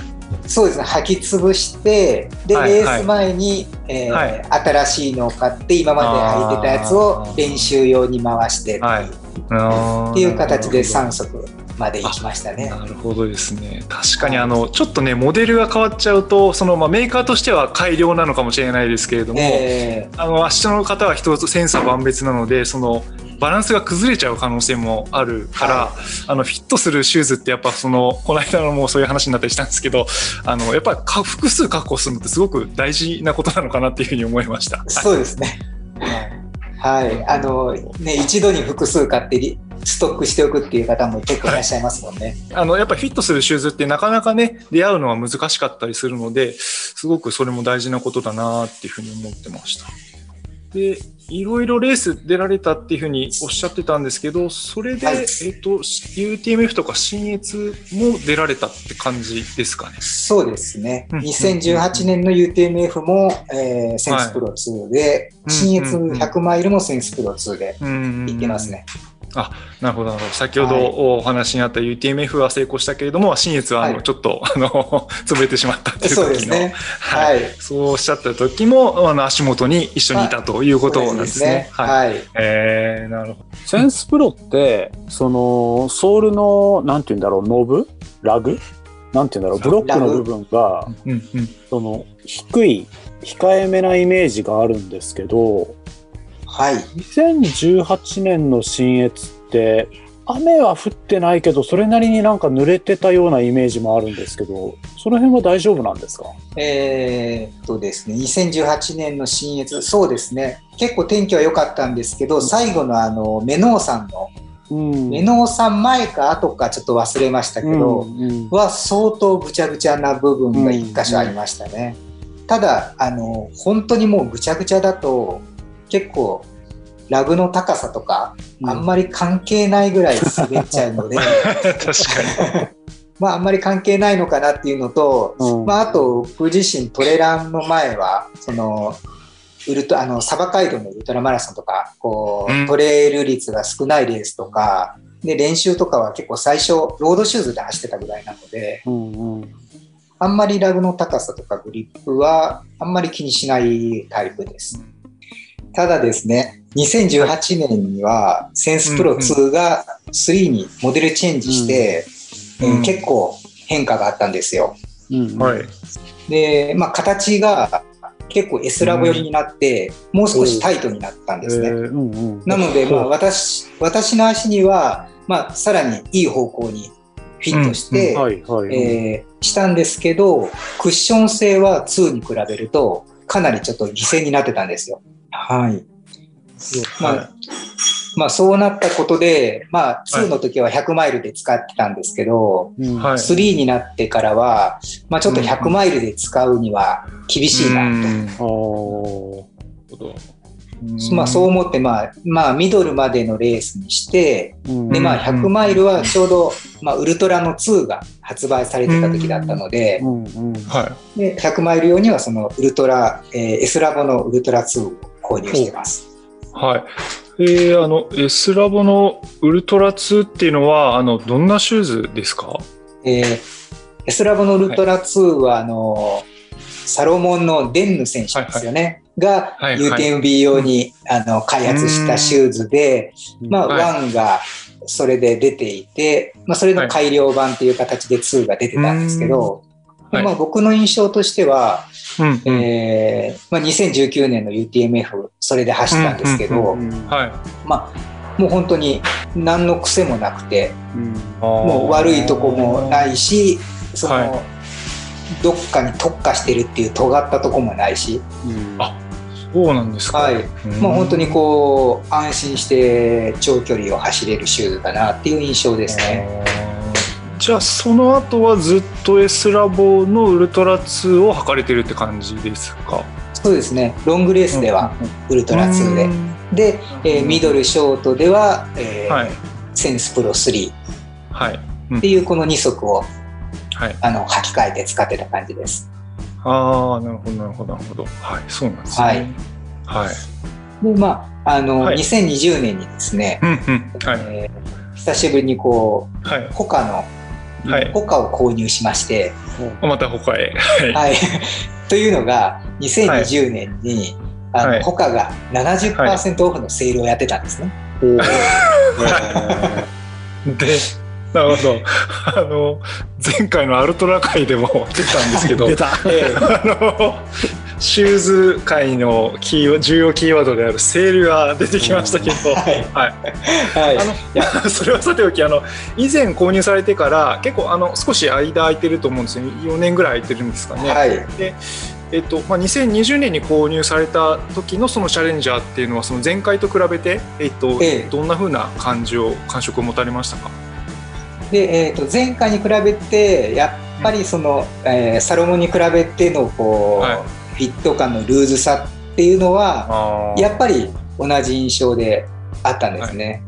そうですね。履き潰してで、はいレース前に、えーはい。新しいのを買って今まで履いてたやつを練習用に回してっていう,、形でなる3足まで行きましたね。なるほどですね。確かにあのちょっとねモデルが変わっちゃうと、そのまあメーカーとしては改良なのかもしれないですけれども、えあの足の方は一つ千差万別なので、そのバランスが崩れちゃう可能性もあるから、あのフィットするシューズってやっぱそのこの間のもうそういう話になったりしたんですけどあのやっぱりか複数確保するのってすごく大事なことなのかなっていうふうに思いました。そうですね。はい。はいあの、ね、一度に複数買ってストックしておくっていう方も結構いらっしゃいますもんね。あのやっぱフィットするシューズってなかなかね出会うのは難しかったりするのですごくそれも大事なことだなっていうふうに思ってました。でいろいろレース出られたっていうふうにおっしゃってたんですけどそれで、はい。えっと UTMF とか新越も出られたって感じですかね？そうですね。うん。2018年の UTMF も、えーセンスプロ2で、うん。新越100マイルもセンスプロ2でうん。行ってますね。なるほどなるほど先ほどお話にあった UTMF は成功したけれども新越はあの、はいちょっとあの 潰れてしまったっていう時のそうですね。ははいい。そうおっしゃった時もあの足元に一緒にいたということなんですね。はい。はい。えー、なるほど。センスプロって、その、ソールの、なんて言うんだろう、ノブ？ラグ？なんて言うんだろう、ブロックの部分が、うんうん。その、低い、控えめなイメージがあるんですけど、はい。2018年の新越って、雨は降ってないけど、それなりになんか濡れてたようなイメージもあるんですけど、その辺は大丈夫なんですか？えーっとですね、2018年の新越、そうですね。結構天気は良かったんですけど、最後のあの、メノー山の、うんメノー山前か後かちょっと忘れましたけど、うんうんは相当ぐちゃぐちゃな部分が一箇所ありましたね。ただ、あの、本当にもうぐちゃぐちゃだと、結構、ラグの高さとか、あんまり関係ないぐらい滑っちゃうので、確かに。まあ、あんまり関係ないのかなっていうのと、うん。まあ、あと、僕自身トレランの前は、その、ウルトあの、サバ街道のウルトラマラソンとか、こうん。う、トレイル率が少ないレースとか、で、練習とかは結構最初、ロードシューズで走ってたぐらいなので、うんうん。あんまりラグの高さとかグリップはあんまり気にしないタイプです。ただですね、2018年にはセンスプロ2が3にモデルチェンジして、うんうん結構変化があったんですよ。うんはい。で、まあ形が結構 S ラボ寄りになって、もう少しタイトになったんですね。えーうんうんなので、まあ私、私の足には、まあさらにいい方向にフィットして、したんですけど、クッション性は2に比べると、かなりちょっと犠牲になってたんですよ。はい。まあ、まあ、そうなったことで、まあ、2の時は100マイルで使ってたんですけど、うん。はい。3になってからは、まあ、ちょっと100マイルで使うには厳しいなと。まあ、そう思って、まあ、まあ、ミドルまでのレースにして、うん。で、まあ、100マイルはちょうど、まあ、ウルトラの2が発売されてた時だったので、うん。うん。はで100マイル用にはそのウルトラ、えー S ラボのウルトラ2を購入してます。い。はい。えー、あの、S ラボのウルトラ2っていうのは、あの、どんなシューズですか？えー S ラボのウルトラ2は、あのサロモンのデンヌ選手ですよね。がはい。はい UTMB 用に、あの開発したシューズで、まあ、はい。1がそれで出ていて、まあ、それの改良版という形で2が出てたんですけど、はい。まあ、僕の印象としては、うん、うん。えーまあ、2019年の UTMF それで走ったんですけど。まあ、もう本当に何の癖もなくて、うんももう悪いとこもないし、その、はどっかに特化してるっていう尖ったとこもないし、うんあそうなんですか。はい。うんまあ本当にこう、安心して長距離を走れるシューズだなっていう印象ですね。じゃあその後はずっと S ラボのウルトラ2を履かれてるって感じですか？そうですね。ロングレースではウルトラ2で。で、えーミドルショートでは、えーはい。センスプロ3っはい。ていうこの2足をはい。あの履き替えて使ってた感じです。ああなるほどなるほどなるほど。はいそうなんですね。はい。で、まあ、あの、はい。2020年にですね、うんうん。はい。えー久しぶりにこう、はい。ホカの、はいホカを購入しまして、また他へ。はい。はい。というのが、2020年に、あの、はい。ホカが70%オフのセールをやってたんですね。でなるほど。あの前回のアルトラ会でも出たんですけど。出た。えあのシューズ界のキーワ重要キーワードであるセールが出てきましたけど、はい。はい、はい。あのまあ それはさておきあの以前購入されてから結構あの少し間空いてると思うんですよ4年ぐらい空いてるんですかね。はい。でえっとまあ、2020年に購入された時のそのチャレンジャーっていうのはその前回と比べて、えっとええ。どんな風な感じを感触を持たれましたか？で、えー、と前回に比べてやっぱりその、えーサロモンに比べてのこう、はい。フィット感のルーズさっていうのはやっぱり同じ印象であったんですね。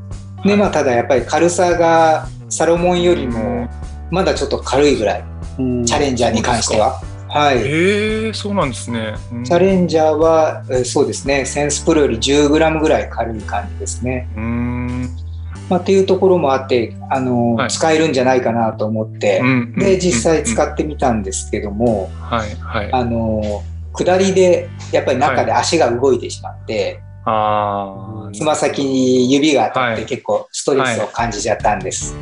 でまあただやっぱり軽さがサロモンよりもまだちょっと軽いぐらいチャレンジャーに関しては。はい、へえそうなんですね。うん。チャレンジャーは、えーそうですね、センスプロより 10g ぐらい軽い感じですね。うーんまあ、っていうところもあって、あのはい。使えるんじゃないかなと思って、うんで、実際使っってみたんですけども、はいはい。あの下りでやっぱり中で足が動いてしまって、あつま先に指が当たっはい。て結構ストレスを感じちゃったんです。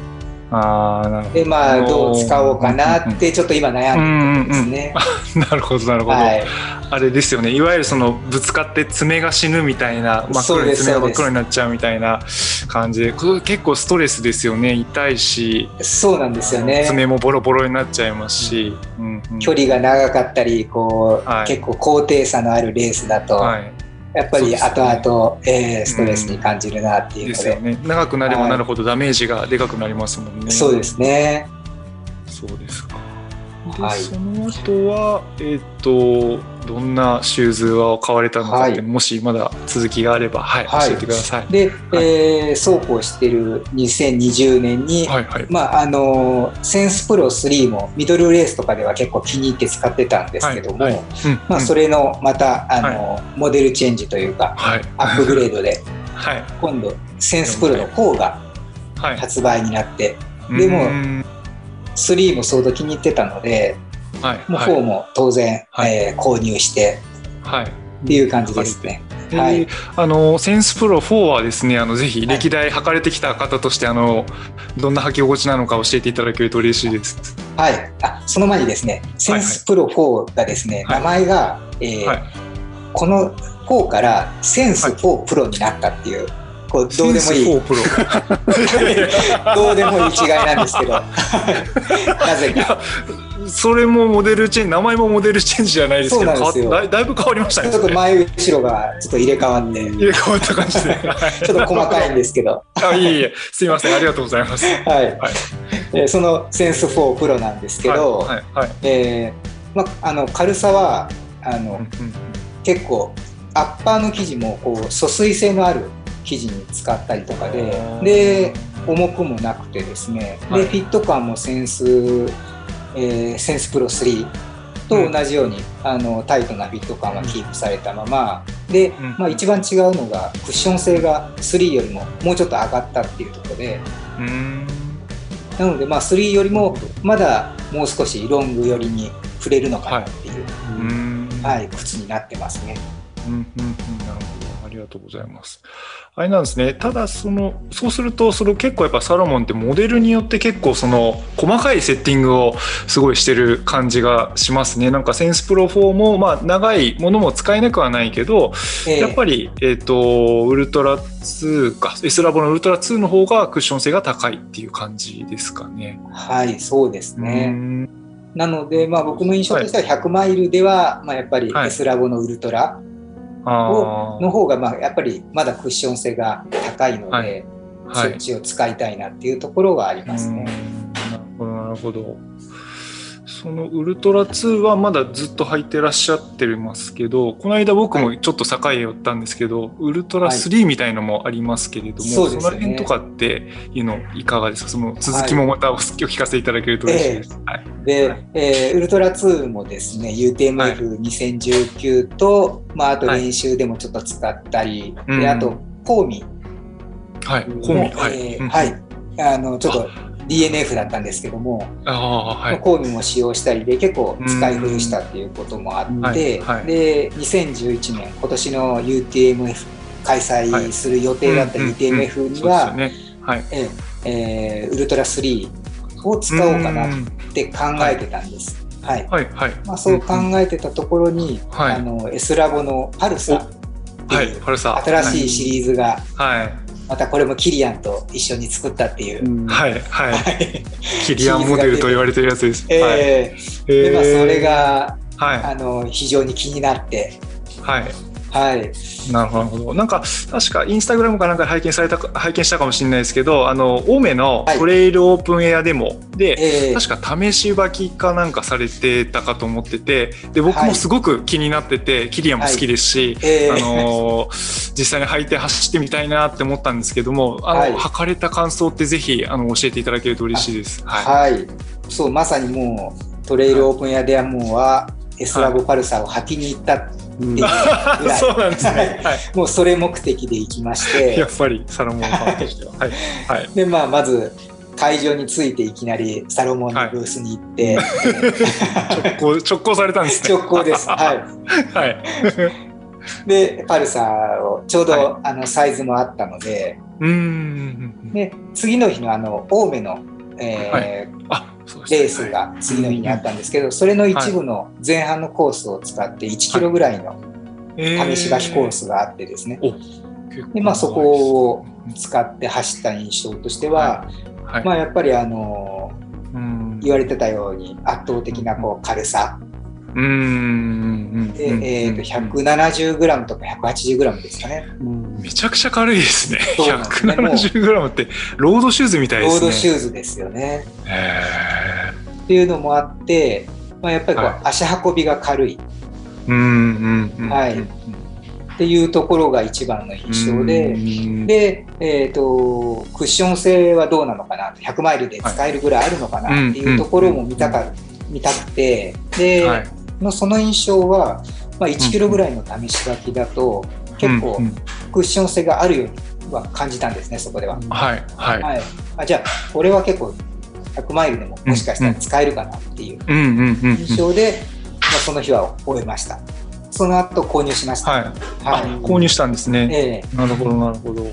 ああなるほで、まあ、どう使おうかなってちょっと今悩んでるんですね。ど。なるほどなるほど。はい。あれですよねいわゆるそのぶつかって爪が死ぬみたいな真っ黒に爪が真っ黒になっちゃうみたいな感じでこれ結構ストレスですよね痛いしそうなんですよね。爪もボロボロになっちゃいますし、うんうん距離が長かったりこう、はい結構高低差のあるレースだと、はいやっぱり後々、えーストレスに感じるなっていうので,、ですよね。長くなればなるほどダメージがでかくなりますもんね、そうですね。そうですか。で、はい。その後はえっ、とどんなシューズを買われたのかって、はい。もしまだ続きがあればはい、はい。教えてください。で、えーそうこうしてる2020年に、はいはいまああのセンスプロ3もミドルレースとかでは結構気に入って使ってたんですけども、はいまあ、それのまたあの、モデルチェンジというかはい。アップグレードではい。今度センスプロの4がはい。発売になってでもうん。3も相当気に入ってたのではい。もうはい。4も当然、はい。えー購入してはい。っていう感じですね。ではい。あのセンスプロ4はですねあのぜひ歴代履かれてきた方として、あのどんな履き心地なのか教えていただけると嬉しいです。はい、あその前にですね、センスプロ4がですね、はい。名前が、えーはい。この4からセンス4プロになったっていう、こうどうでもいい、4プロ。どうでもいい違いなんですけど、なぜか。それもモデルチェンジ名前もモデルチェンジじゃないですけどだいだいぶ変わりましたねちょっと前後ろがちょっと入れ替わって、入れ替わった感じで。はい。ちょっと細かいんですけど、あいえいえすいませんありがとうございます。はい。はい。えーそのセンス4プロなんですけど、はいはいえーまあ、あの軽さはあの、うんうん結構アッパーの生地もこう疎水性のある生地に使ったりとかでで重くもなくてですね、はい。でフィット感もセンス、えーセンスプロ3と同じように、あのタイトなフィット感はキープされたまま。で、ん。まあ、一番違うのがクッション性が3よりももうちょっと上がったっていうところで。うーん。なのでまあ3よりもまだもう少しロング寄りに触れるのかなっていう、うーん。はい、靴になってますね。うんうんうん。なるほど。ありがとうございます。あれなんですね。ただそのそうするとその結構やっぱサロモンってモデルによって結構その細かいセッティングをすごいしてる感じがしますね。なんかセンスプロ4もまあ長いものも使えなくはないけど、えーやっぱりえっ、とウルトラ2か S ラボのウルトラ2の方がクッション性が高いっていう感じですかね。はい、そうですうね。んなので、まあ、僕の印象としては100マイルでは、まあ、やっぱりはい S ラボのウルトラあの方が、まあ、やっぱりまだクッション性が高いので、そっちを使いたいなっていうところがありますね。うんなるほどなるほど。そのウルトラ2はまだずっと履いてらっしゃってますけどこの間僕もちょっと境へ寄ったんですけど、ウルトラ3みたいのもありますけれども、そうですね。の辺とかっていうのいかがですか？その続きもまたお聞かせいただけると嬉しいです。はい。で、えーウルトラ2もですね、UTMF2019 と、まあ、あと練習でもちょっと使ったり、うん。であと、コーミはい、も、コミはい、ーはい、あの、ちょっと DNF だったんですけども、はい、コーミも使用したりで結構使い古したっていうこともあって、うんはいはいで2011年今年の UTMF 開催する予定だった UTMF には。えええーウルトラ3を使おうかなうんって考えてたんです。はい。はいはい。まあ、そう考えてたところに、はいあの S ラボのパルサってはいいう。新しいシリーズが、はい。またこれもキリアンと一緒に作ったっていう。うんはい。はい。はいキリアンモデルと言われてるやつです。はい。えーでまあ、それがはい。あの非常に気になって、はい。はい、なるほど。なんか、確かインスタグラムかなんかで拝見されたか、拝見したかもしれないですけど、あの、青梅のはい。トレイルオープンエアデモで、えー確か試し履きかなんかされてたかと思ってて、で、僕もすごく気になってて、キリアンも好きですし、えーあのー実際に履いて走ってみたいなって思ったんですけども、あの、はい。履かれた感想ってぜひ、あの、教えていただけると嬉しいです。ははい、そうまさにもうトレイルオープンエアデアモンは S ラボパルサを履きに行ったっていうぐうんらい、い。そうなんですね。はい。もうそれ目的で行きまして やっぱりサロモンファンとしては。はい。はい。で、まあ、まず会場に着いていきなりサロモンのブースに行って、直行、直行されたんですね。直行です。ははい。い、でパルサをちょうど、はあのサイズもあったのでうーん。で次の日のあの青梅の、えーあ、そうですねレースが次の日にあったんですけど、それの一部の前半のコースを使って1キロぐらいの試し履きコースがあってですね、でまあ、そこを使って走った印象としては、はい。まあ、やっぱりあのうん。言われてたように圧倒的なこう軽さうーん。で、えー、と 170g とか 180g ですかねうんめちゃくちゃ軽いですね。すねもう 170g ってロードシューズみたいですね。ロードシューズですよね。へっていうのもあって、まあ、やっぱりこう、はい足運びが軽いーうんうんうん。はいっていうところが一番の印象で。で、えー、とクッション性はどうなのかな100マイルで使えるぐらいあるのかなっていうところも見たか、見たくてで、はい。のその印象は、まあ、1キロぐらいの試し履きだと、結構クッション性があるようには感じたんですねそこでは。はいはい。はい、あじゃあこれは結構100マイルでももしかしたら使えるかなっていう。印象で、まあ、その日は終えました。その後購入しました。はい。あはい購入したんですね。ええなるほどなるほど。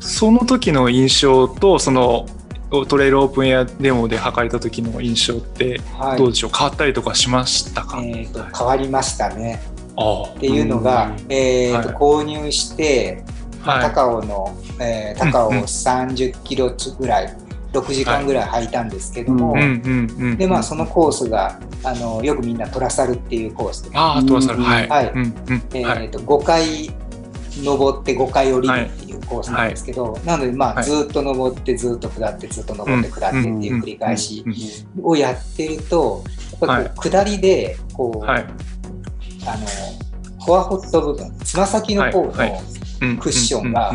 その時の印象とそのトレイルオープンエアデモで測れた時の印象ってはい。どうでしょう、変わったりとかしましたか、えーと変わりましたね。あっていうのが、えーとはい。購入して、あはい。高尾の、えー高尾をうんうん。30キロぐらい、6時間ぐらい履いたんですけども、はいうんうんうん。でまあそのコースがあのよくみんなトラサルっていうコースで、ああトラサルうんはい、はいうんうんえはいーと5回登って5回降りるコースなんですけど、なのでまあはい。ずっと登ってずっと下ってずっと登って下ってっていう繰り返しうん。をやってるとやっぱりこう下りでこう、はい。あのフォアホット部分つま先の方のクッションが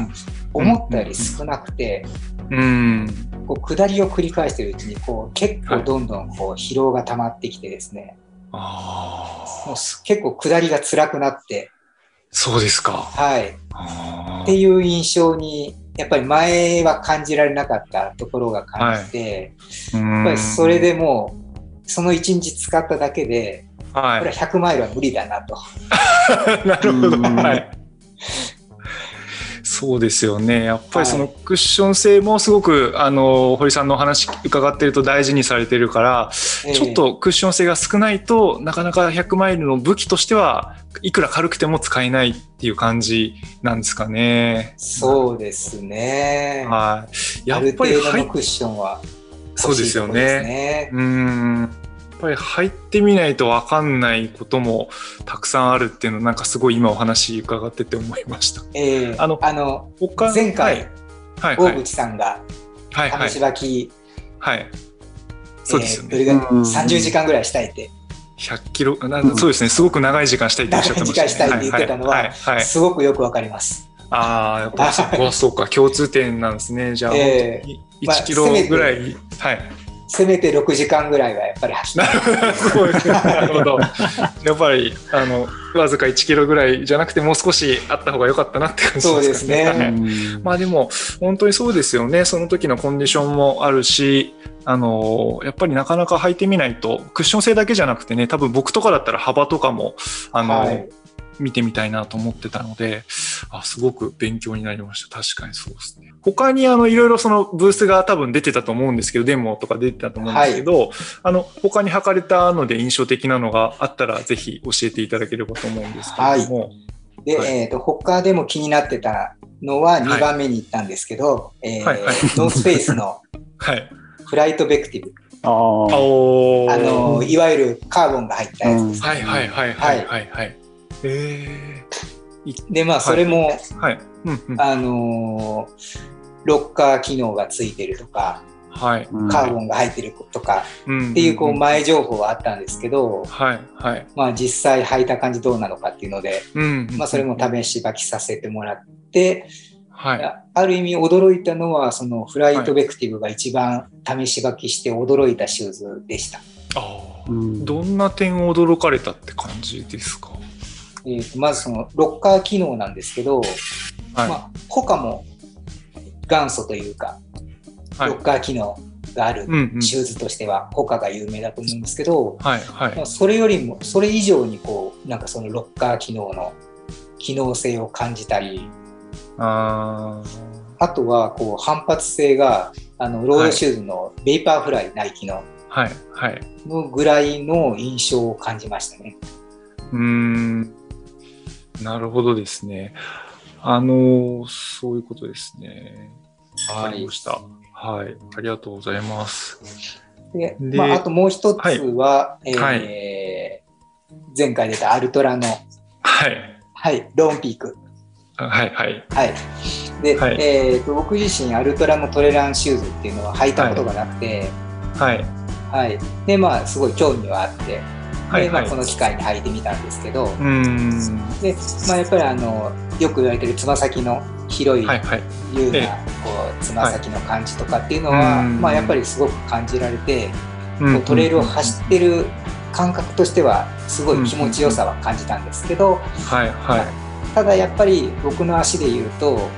思ったより少なくて、うん。こう下りを繰り返してるうちにこう結構どんどんこう疲労が溜まってきてですね、ああもうす結構下りが辛くなって、そうですか。はい、あっていう印象にやっぱり前は感じられなかったところが感じて、ーやっぱりそれでもうその1日使っただけではこれは100マイルは無理だなと。い なるほど。うん。はいそうですよねやっぱりそのクッション性もすごくあの堀さんのお話伺ってると大事にされてるからえーちょっとクッション性が少ないとなかなか100マイルの武器としてはいくら軽くても使えないっていう感じなんですかね。そうですね。はい。やあっぱりクッションはそうですよね。ね。うーん。やっぱり入ってみないと分かんないこともたくさんあるっていうのなんかすごい今お話伺ってて思いました。ええあのあの他前回、はいはい大はい口さんがはいはい試し履き、はい。そうですよね。えーどれがうん30時間ぐらいしたいって、100キロ、なうんそうですね。すごく長い時間したいっておっしゃってました、ね。長い時間したいって言ってたのははいはいはいすごくよくわかります。ああ、やっぱりそこはそうか、共通点なんですね。じゃあ、ええ本当にまあ1キロぐらい、はい。せめて6時間ぐらいはやっぱり走なる。るほど、そうですねなるほど。やっぱり、あの、わずか1キロぐらいじゃなくて、もう少しあった方が良かったなって感じそうですねはい まあでも、本当にそうですよね。その時のコンディションもあるし、あの、やっぱりなかなか履いてみないと、クッション性だけじゃなくてね、多分僕とかだったら幅とかも、あの、はい見てみたいなと思ってたので、あ、すごく勉強になりました。確かにそうですね。他にあの、いろいろそのブースが多分出てたと思うんですけど、デモとか出てたと思うんですけど、あの、他に測れたので印象的なのがあったら、ぜひ教えていただければと思うんですけれども。で、はいえっ、と、他でも気になってたのは2番目に行ったんですけど、えーはいはいノースペースの はい。フライトベクティブ。ああ。の、いわゆるカーボンが入ったやつです。はいはいはいはいはいはい。えで、まあ、それも、ー、はい。うんうん。あのーロッカー機能がついてるとか、はい。うんカーボンが入ってるとかうんっていうこう前情報はあったんですけど、はいはい。まあ実際履いた感じどうなのかっていうので、うん。まあそれも試し履きさせてもらって、はい。あある意味驚いたのはそのフライトベクティブが一番試し履きして驚いたシューズでした。あーうんどんな点驚かれたって感じですか？えーとまずそのロッカー機能なんですけど、はい。まあホカも元祖というか、はいロッカー機能がある。シューズとしてはホカが有名だと思うんですけど、はいはいまあ、。それよりもそれ以上にこうなんかそのロッカー機能の機能性を感じたりああとはこう反発性があのロードシューズのベイパーフライ、ナイキのあ。はいはい。のぐらいの印象を感じましたね。うーん。なるほどですね。あの、そういうことですね。わかりました。はい。ありがとうございます。ででまあ、あともう一つは、えーはい前回出たアルトラの、はい。はい、ローンピーク。はいはい。はいではいえーと僕自身アルトラのトレランシューズっていうのは履いたことがなくて、はい。はいでまあすごい興味はあって、はいはいでまあ、この機会に履いてみたんですけど、うーん。でまあ、やっぱりあのよく言われてるつま先の広い。優な、えこうつま先の感じとかっていうのは、うんまあ、やっぱりすごく感じられて、うんこうトレイルを走ってる感覚としてはすごい気持ちよさは感じたんですけど、はいはい。ただやっぱり僕の足で言うと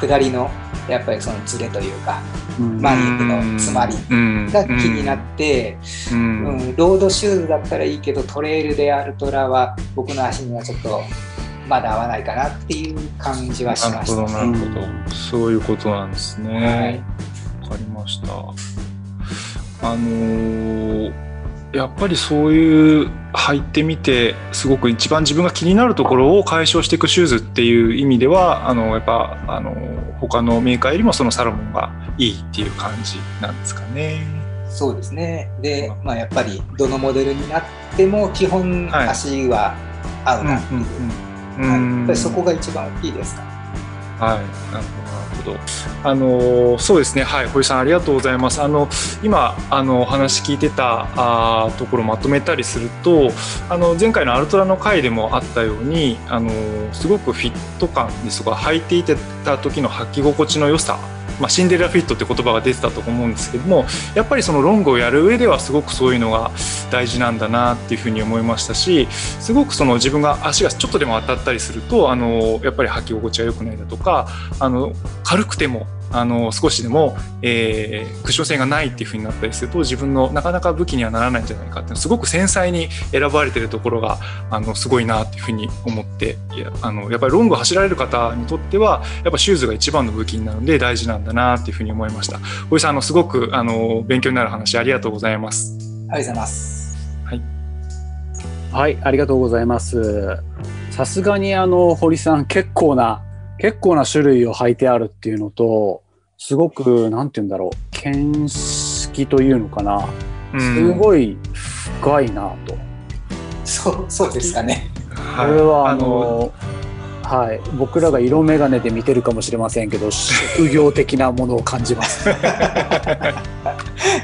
下りのやっぱりそのズレというかうんマニーの詰まりうんが気になって、ううんん。ロードシューズだったらいいけどトレイルでアルトラは僕の足にはちょっとまだ合わないかなっていう感じはしました。なるほど、なるほど。そういうことなんですね。わ、かりました。あのーやっぱりそういう履いてみてすごく一番自分が気になるところを解消していくシューズっていう意味ではあのやっぱあの他のメーカーよりもそのサロモンがいいっていう感じなんですかね。そうですね。で、まあ、やっぱりどのモデルになっても基本はい。足は合うなっていう、うん。はい。やっぱりそこが一番大きいですか。はい、なるほど、ほど。あのそうですね、はい、堀さんありがとうございます。あの今あのお話聞いてたあところまとめたりすると、あの前回のアルトラの回でもあったように、あのすごくフィット感ですとか履いていた時の履き心地の良さ。まあ、シンデレラフィットって言葉が出てたと思うんですけどもやっぱりそのロングをやる上ではすごくそういうのが大事なんだなっていうふうに思いましたしすごくその自分が足がちょっとでも当たったりするとあのやっぱり履き心地が良くないだとかあの軽くてもあの少しでも、えークッション性がないっていう風になったりすると自分のなかなか武器にはならないんじゃないかってすごく繊細に選ばれてるところがあのすごいなっていう風に思っていやあのやっぱりロング走られる方にとってはやっぱシューズが一番の武器になるので大事なんだなっていう風に思いました。堀さんあのすごくあの勉強になる話ありがとうございます。ありがとうございます。はい、ありがとうございます。さすがにあの堀さん結構な結構な種類を履いてあるっていうのと、すごくなんて言うんだろう見識というのかな、すい、ごい深いなと。そう、そうですかね。はこれはあのはい、僕らが色眼鏡で見てるかもしれませんけど、職業的なものを感じます。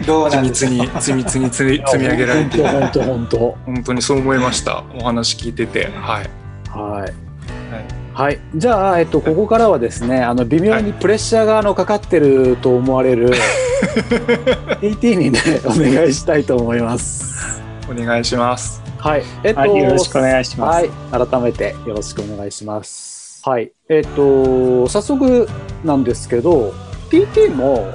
どうなんで緻密すか。に緻密に積み積み上げられて本当本当本当にそう思いましたお話聞いててはい。はい。はいはい、じゃあ、えっと、ここからはですね、あの微妙にプレッシャーがあのかかってると思われる TT にね、お願いしたいと思います。お願いしますはい、えっと、はい、よろしくお願いします。はい、改めてよろしくお願いします。はい、えっと、早速なんですけど、TT も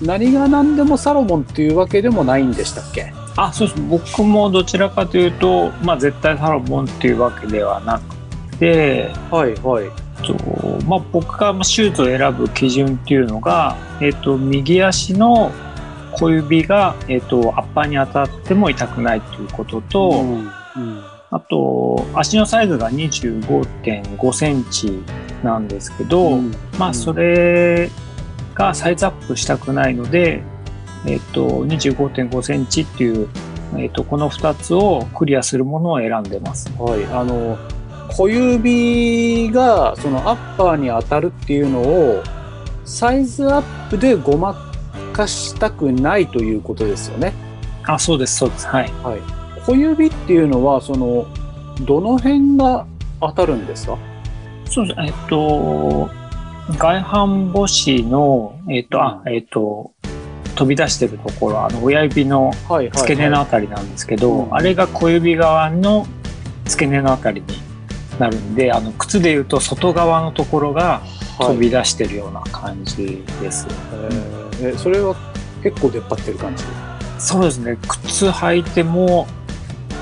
何が何でもサロモンっていうわけでもないんでしたっけ？あ、そうです。僕もどちらかというと、まあ絶対サロモンっていうわけではなくて、はいはい。とまあ、僕がシューズを選ぶ基準っていうのが、えっと右足の小指が、えっとアッパーに当たっても痛くないということと、うんうんあと足のサイズが25.5センチなんですけど、うんまあそれがサイズアップしたくないので、えっと25.5センチっていう、えっとこの2つをクリアするものを選んでます。はい、あの小指がそのアッパーに当たるっていうのをサイズアップでごまかしたくないということですよね。あ、そうです、そうです。はい。はい、小指っていうのはそのどの辺が当たるんですか？そうです。えっと、外反母趾の、えっと、あ、えっと、飛び出してるところ、あの、親指のはい付け根のあたりなんですけど、うんあれが小指側の付け根のあたりになるんで、あの、靴で言うと外側のところが飛び出してるような感じです。えーえそれは結構出っ張ってる感じ？そうですね。靴履いても、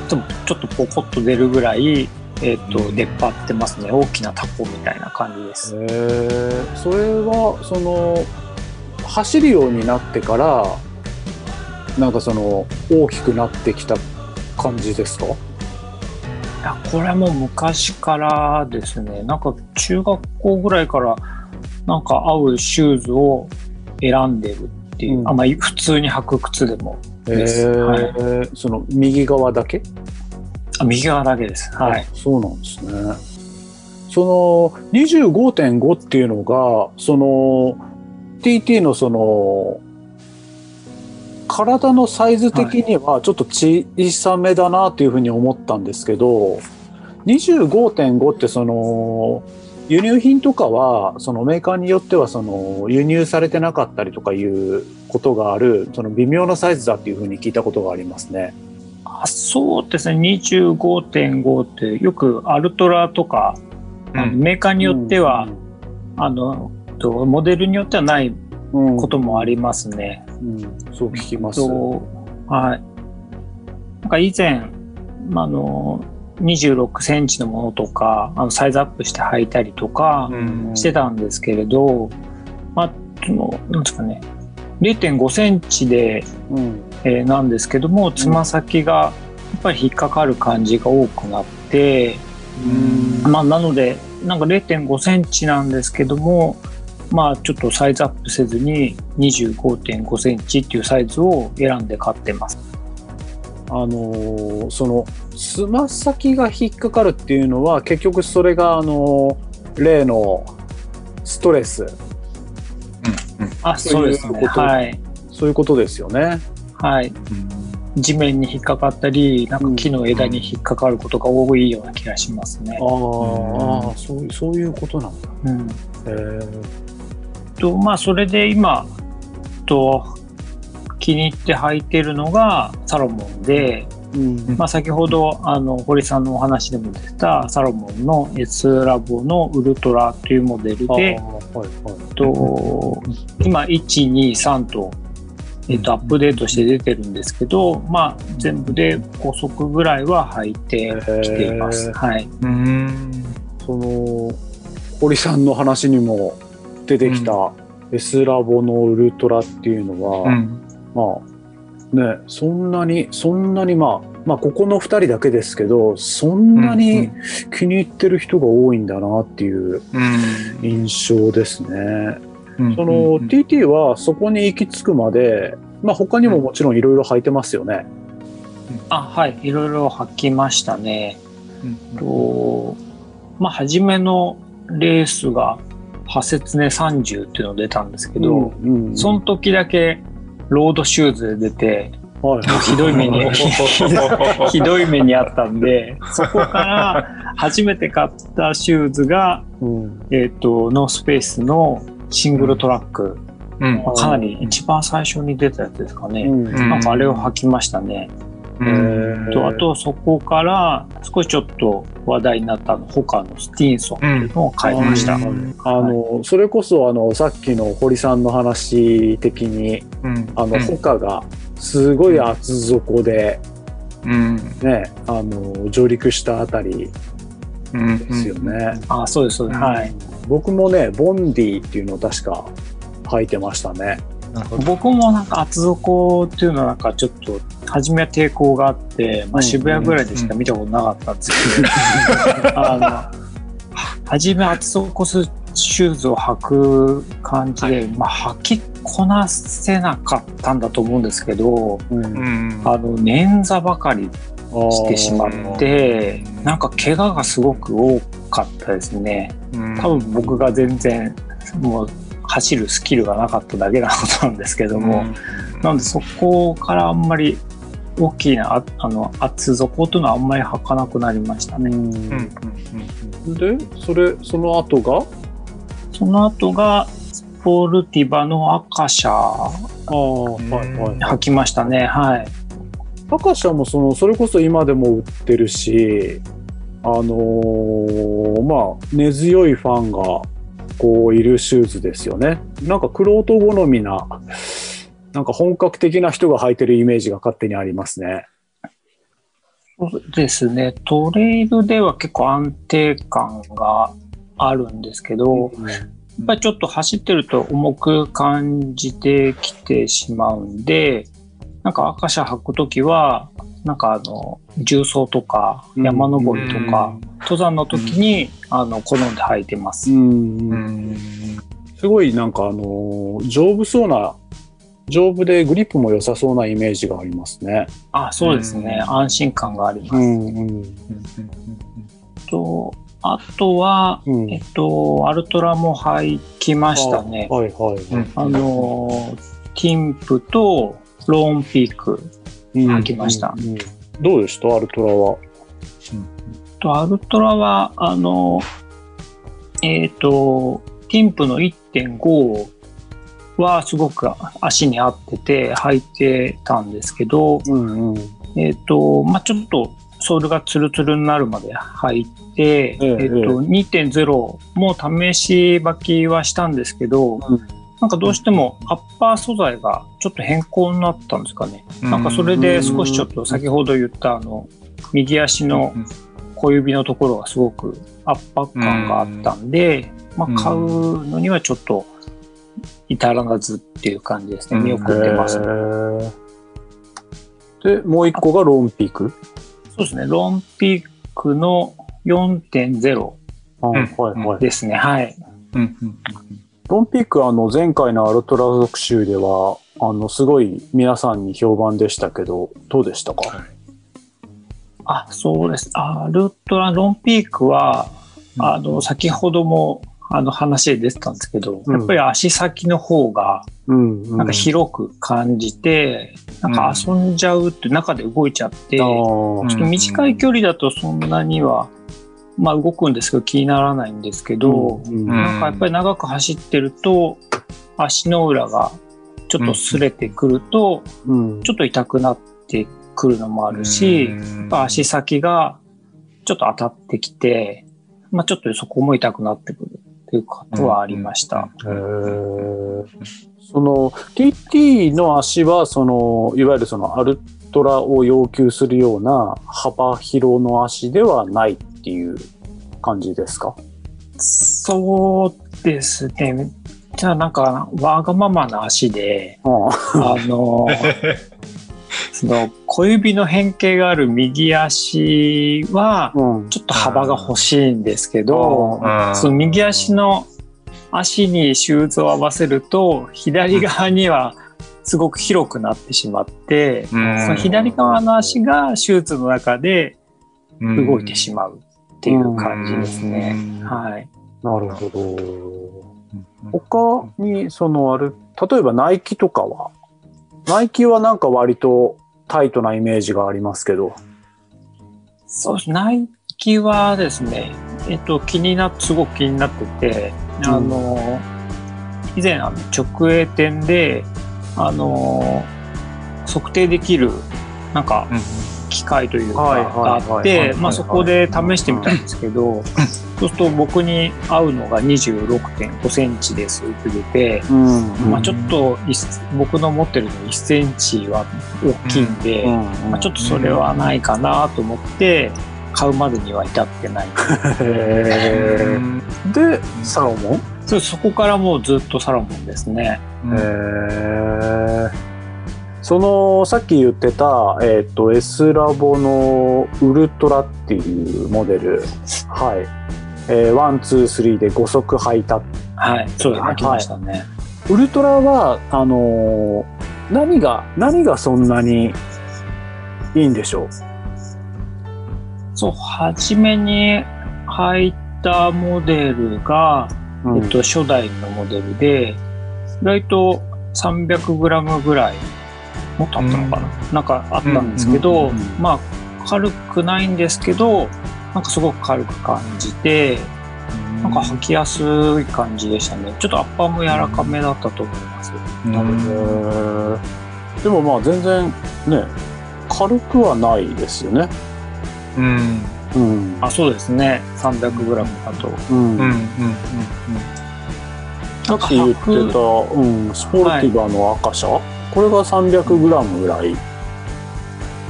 ちょっとポコッと出るぐらい、えっ、と、出っ張ってますね。大きなタコみたいな感じです。えーそれはその走るようになってからなんかその大きくなってきた感じですか？いやこれも昔からですね。なんか中学校ぐらいからなんか合うシューズを選んでるっていう、うん。あまあ普通に履く靴でも。です。えーはい。その右側だけ？あ右側だけです。はい。あそうなんですね。その25.5っていうのがその TT のその体のサイズ的にはちょっと小さめだなっていうふうに思ったんですけど、25.5ってその輸入品とかはそのメーカーによってはその輸入されてなかったりとかいうことがあるその微妙なサイズだっていうふうに聞いたことがありますね。あそうですね。25.5ってよくアルトラとか、あのメーカーによっては、あのとモデルによってはないうんこともありますね。うん、そう聞きます。とはい。なんか以前、まあ、あの、26センチのものとか、あのサイズアップして履いたりとかうんしてたんですけれど、まあ、その、なんですかね、0.5センチで、うんえーなんですけども、つま先がやっぱり引っかかる感じが多くなって、まあ、なので、なんか0.5センチなんですけども、まあ、ちょっとサイズアップせずに25.5センチっていうサイズを選んで買ってます。あのーそのつま先が引っかかるっていうのは結局それがあのー例のストレスあ、そそううですね。いうことはい。そういうことですよね。はい。地面に引っかかったり、なんか木の枝に引っかかることが多いような気がしますねあ。ーあーそうそういうことなんだ。うん。へと、まあ、それで今、と、気に入って履いてるのがサロモンで、うん。まあ、先ほどあの堀さんのお話でも出たサロモンの S ラボのウルトラというモデルで、はいはい。と今123と,、えっとアップデートして出てるんですけど、まあ、全部で5足ぐらいは履いてきています。はい、うん。その堀さんの話にも出てきた S ラボのウルトラっていうのは、うん。まあねそんなにそんなにまあまあここの2人だけですけどそんなに気に入ってる人が多いんだなっていううん。印象ですね。うん。その、うん TT はそこに行き着くまで、まあ、他にももちろんいろいろ履いてますよね。あはい。いろいろ履きましたね。うん。とまあ、初めのレースがハセツネ30っていうの出たんですけど、うんうん。その時だけロードシューズで出て、はい。ひどい目に ひどい目にあったんで、そこから初めて買ったシューズが、うん。えっ、と、ノースフェイスのシングルトラック、うん。まあかなり一番最初に出たやつですかね。うん。うん。なんかあれを履きましたね。うん。とあとそこから少しちょっと話題になったあの他のスティーンソンっていうのを買いました。うん。あのそれこそあのさっきの堀さんの話的にうん。あの、うん。ホカがすごい厚底で、うん。ね、あの上陸したあたりうん。ですよね。あ、そうです、そうです。はい。僕もね、ボンディっていうのを確か履いてましたね。僕もなんか厚底っていうのはなんかちょっと初めは抵抗があって、まあ、渋谷ぐらいでしか見たことなかったんですけど、あの初め厚底シューズを履く感じで、まあ、履きこなせなかったんだと思うんですけどうん。うん。あの捻挫ばかりしてしまってなんか怪我がすごく多かったですね。うん。多分僕が全然もう走るスキルがなかっただけなことなんですけども、なのでそこからあんまり大きなああの厚底というのはあんまり履かなくなりましたね。うんうんうんで、それ、その後が？その後がスポルティバのアカシャああ、はいはい。履きましたね。はい。アカシャもその、それこそ今でも売ってるし、あのーまあ、根強いファンが、こう、いるシューズですよね。なんか、クロート好みな、なんか本格的な人が履いてるイメージが勝手にありますね。そうですね。トレイルでは結構安定感があるんですけど、やっぱりちょっと走ってると重く感じてきてしまうんで、なんか赤車履くときは、なんかあの、重曹とかうん山登りとか、登山の時に、あの、好んで履いてます。すごいなんかあのー丈夫そうな、丈夫でグリップも良さそうなイメージがありますね。あ、そうですね。うん安心感があります。んうんと、あとは、うんえっと、アルトラも履きましたね。はいはいはい。あの、ティンプとローンピークうん履きましたうんうん。どうでした？アルトラは。と、アルトラは、あの、えっ、と、ティンプの1.5はすごく足に合ってて履いてたんですけど、うんうん。えっ、と、まあちょっとソールがツルツルになるまで履いて、えええっ、と、2.0も試し履きはしたんですけど、うんなんかどうしてもアッパー素材がちょっと変更になったんですかね。なんかそれで少しちょっと先ほど言ったあの、右足の小指のところがすごく圧迫感があったんで、まあ、買うのにはちょっと至らずっていう感じですね。見送ってます、ねで、もう一個がローンピーク？そうですね。ロンピークの4.0はいはいはい。ですね。はい。うんうんロンピークあの前回のアルトラ特集では、あの、すごい皆さんに評判でしたけど、どうでしたか？あ、そうです。アルトラ、ロンピークは、あの、先ほども、あの話で出てたんですけど、うん。やっぱり足先の方が。なんか広く感じて、なんか遊んじゃうって中で動いちゃって、あちーょっと短い距離だとそんなには、まあ動くんですけど気にならないんですけど、うん。なんかやっぱり長く走ってると、足の裏がちょっと擦れてくると、うん。ちょっと痛くなってくるのもあるし、やっぱ足先がちょっと当たってきて、まあちょっとそこも痛くなってくるっていうことはありました。へー。その TT の足はそのいわゆるそのアルトラを要求するような幅広の足ではないっていう感じですか？そうですね。じゃあなんかわがままな足で、ああ。の、その小指の変形がある右足はうん。ちょっと幅が欲しいんですけど、その右足の足にシューズを合わせると左側にはすごく広くなってしまって、うん。その左側の足がシューズの中で動いてしまうっていう感じですね。うんはい。なるほど。他にそのある例えばナイキとかは？ナイキはなんか割とタイトなイメージがありますけど。そうです。ナイキはですね、えっと、気になっすごく気になってて、あの、以前、あの直営店で、あの、測定できる、なんか、機械というか、があって、そこで試してみたんですけど、そうすると僕に合うのが26.5センチですって出て、うん。まあちょっと僕の持ってるの1センチは大きいんで、まあ、ちょっとそれはないかなと思って、買うまでには至ってない。でサロモン？そうそこからもうずっとサロモンですね。うんへーそのさっき言ってた、えっと S ラボのウルトラっていうモデル。はい、えー、ワンツースリーで5足履いた。はい、そうですはいね、来ましたね。ウルトラはあのー何が何がそんなにいいんでしょそう、初めに入ったモデルが、う、えっと、初代のモデルで、意外と 300g ぐらい、もっとあったのかな、なんかあったんですけど、うんうんうんまあ、軽くないんですけど、なんかすごく軽く感じて、なんか履きやすい感じでしたね。ちょっとアッパーも柔らかめだったと思います。なるほどでもまあ全然ね軽くはないですよね。うん。うん。あ、そうですね。300g だと。うん。うんうんさっき言ってた、うん、スポルティバの赤車、これが 300g ぐらい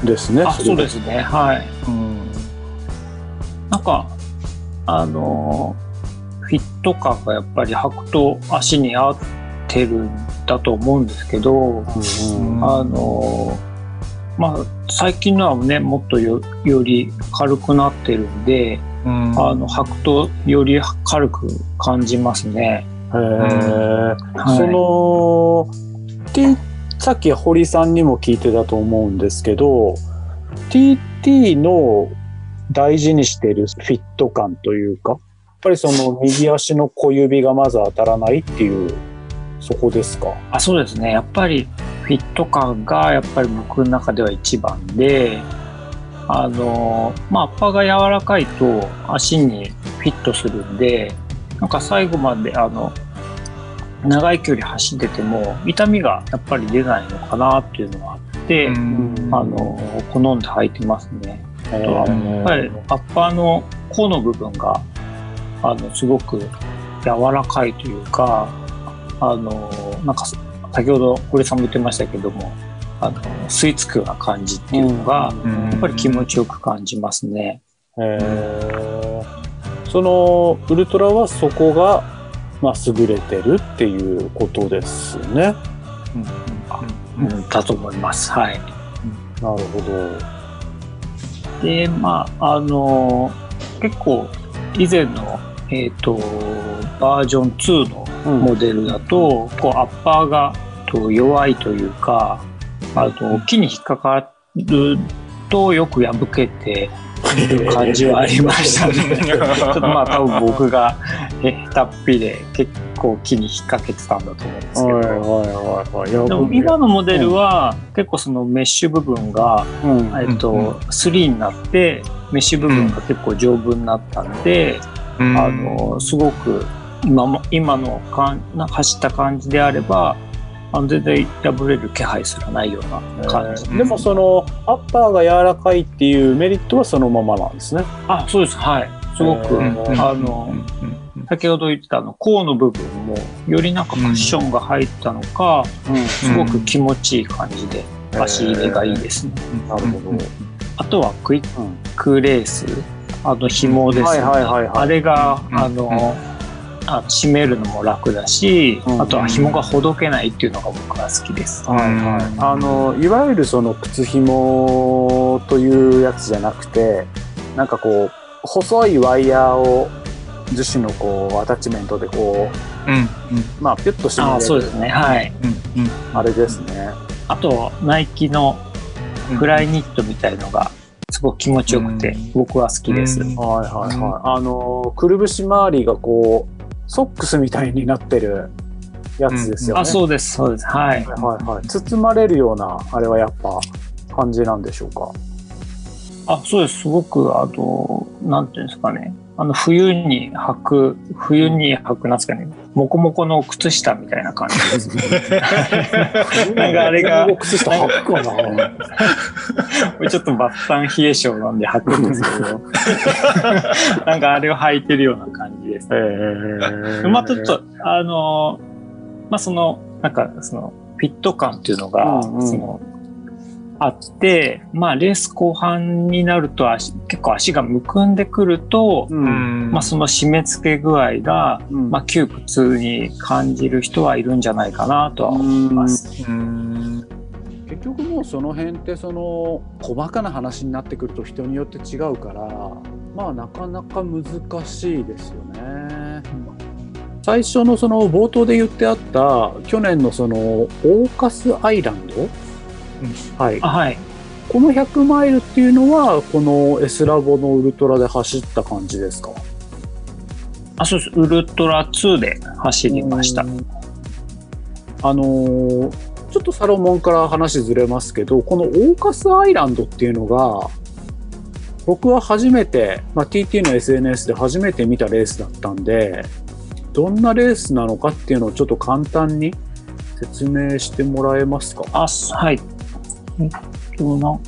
ですね。あ、そうですね。はい。うんなんか、あのーフィット感がやっぱり履くと足に合ってるんだと思うんですけど、うんうんあのーまあ、最近のはね、もっとよより軽くなってるんで、うんあの、履くとより軽く感じますね。へーはいその、さっき堀さんにも聞いてたと思うんですけど、TT の大事にしてるフィット感というか、やっぱりその右足の小指がまず当たらないっていう、そこですか？あそうですねやっぱりフィット感がやっぱり僕の中では一番であのまあアッパーが柔らかいと足にフィットするんでなんか最後まであの長い距離走ってても痛みがやっぱり出ないのかなっていうのがあって、うんあの好んで履いてますね。えとはやっぱりアッパーの甲の部分があのすごく柔らかいというかあのなんか先ほど堀さんも言ってましたけどもあの吸い付くような感じっていうのが、うんやっぱり気持ちよく感じますね。そのウルトラはそこが、まあ、優れてるっていうことですね。うん、だと思います。はい。なるほど。でまああの結構以前のえっ、とバージョン2のうんモデルだと、こうアッパーがと弱いというかあの木に引っかかるとよく破けてる感じはありましたね。ちょっとまあ多分僕がえ下手っぴで結構木に引っ掛けてたんだと思うんですけど。でも今のモデルは結構そのメッシュ部分が、うん。えっとうん。うん3になってメッシュ部分が結構丈夫になったんで、うん。あのすごく今も今のかんな走った感じであればあの全然破れる気配すらないような感じ、えーでもそのアッパーが柔らかいっていうメリットはそのままなんですね。あそうです。はい。すごく、うんうんあの先ほど言ってたあの甲の部分もよりなんかクッションが入ったのか、すごく気持ちいい感じで足入れがいいですね、なるほど。あとはクイッうんクレース。あの紐ですね、あれが、うん。あの、あ締めるのも楽だし、うんあとは紐がほどけないっていうのが僕は好きです。はいはい。あのいわゆるその靴紐というやつじゃなくて、なんかこう細いワイヤーを樹脂のこうアタッチメントでこううんまあピュッと締めあそうですね。はい。うんうんあれですね。あと、ナイキのフライニットみたいのが、すごく気持ちよくて、うん僕は好きです。うんはいはいはい。あのくるぶし周りがこうソックスみたいになってるやつですよね。あ、そうです、そうです。はい。はいはい。包まれるようなあれはやっぱ感じなんでしょうか？あ、そうです。すごく、あの、なんていうんですかね。あの、冬に履く、冬に履く、なんですかね。もこもこの靴下みたいな感じです。なんかあれが僕靴下履くかな。ちょっとバッタン冷え性なんで履くんですけど、なんかあれを履いてるような感じです。えーまあちょっと、あの、まあその、なんかその、フィット感っていうのが、うんうんその、あって、まあレース後半になると足結構足がむくんでくると、う。うんんまあその締め付け具合が、うんまあ窮屈に感じる人はいるんじゃないかなとは思います。うん結局もうその辺ってその細かな話になってくると人によって違うからまあなかなか難しいですよね。最初のその冒頭で言ってあった去年のそのオーカスアイランド、はいあはい。この100マイルっていうのはこの S ラボのウルトラで走った感じですか？あ、そうです。ウルトラ2で走りました。あのーちょっとサロモンから話ずれますけどこのオーカスアイランドっていうのが僕は初めて、まあ、TT の SNS で初めて見たレースだったんでどんなレースなのかっていうのをちょっと簡単に説明してもらえますか？はい。えっとな、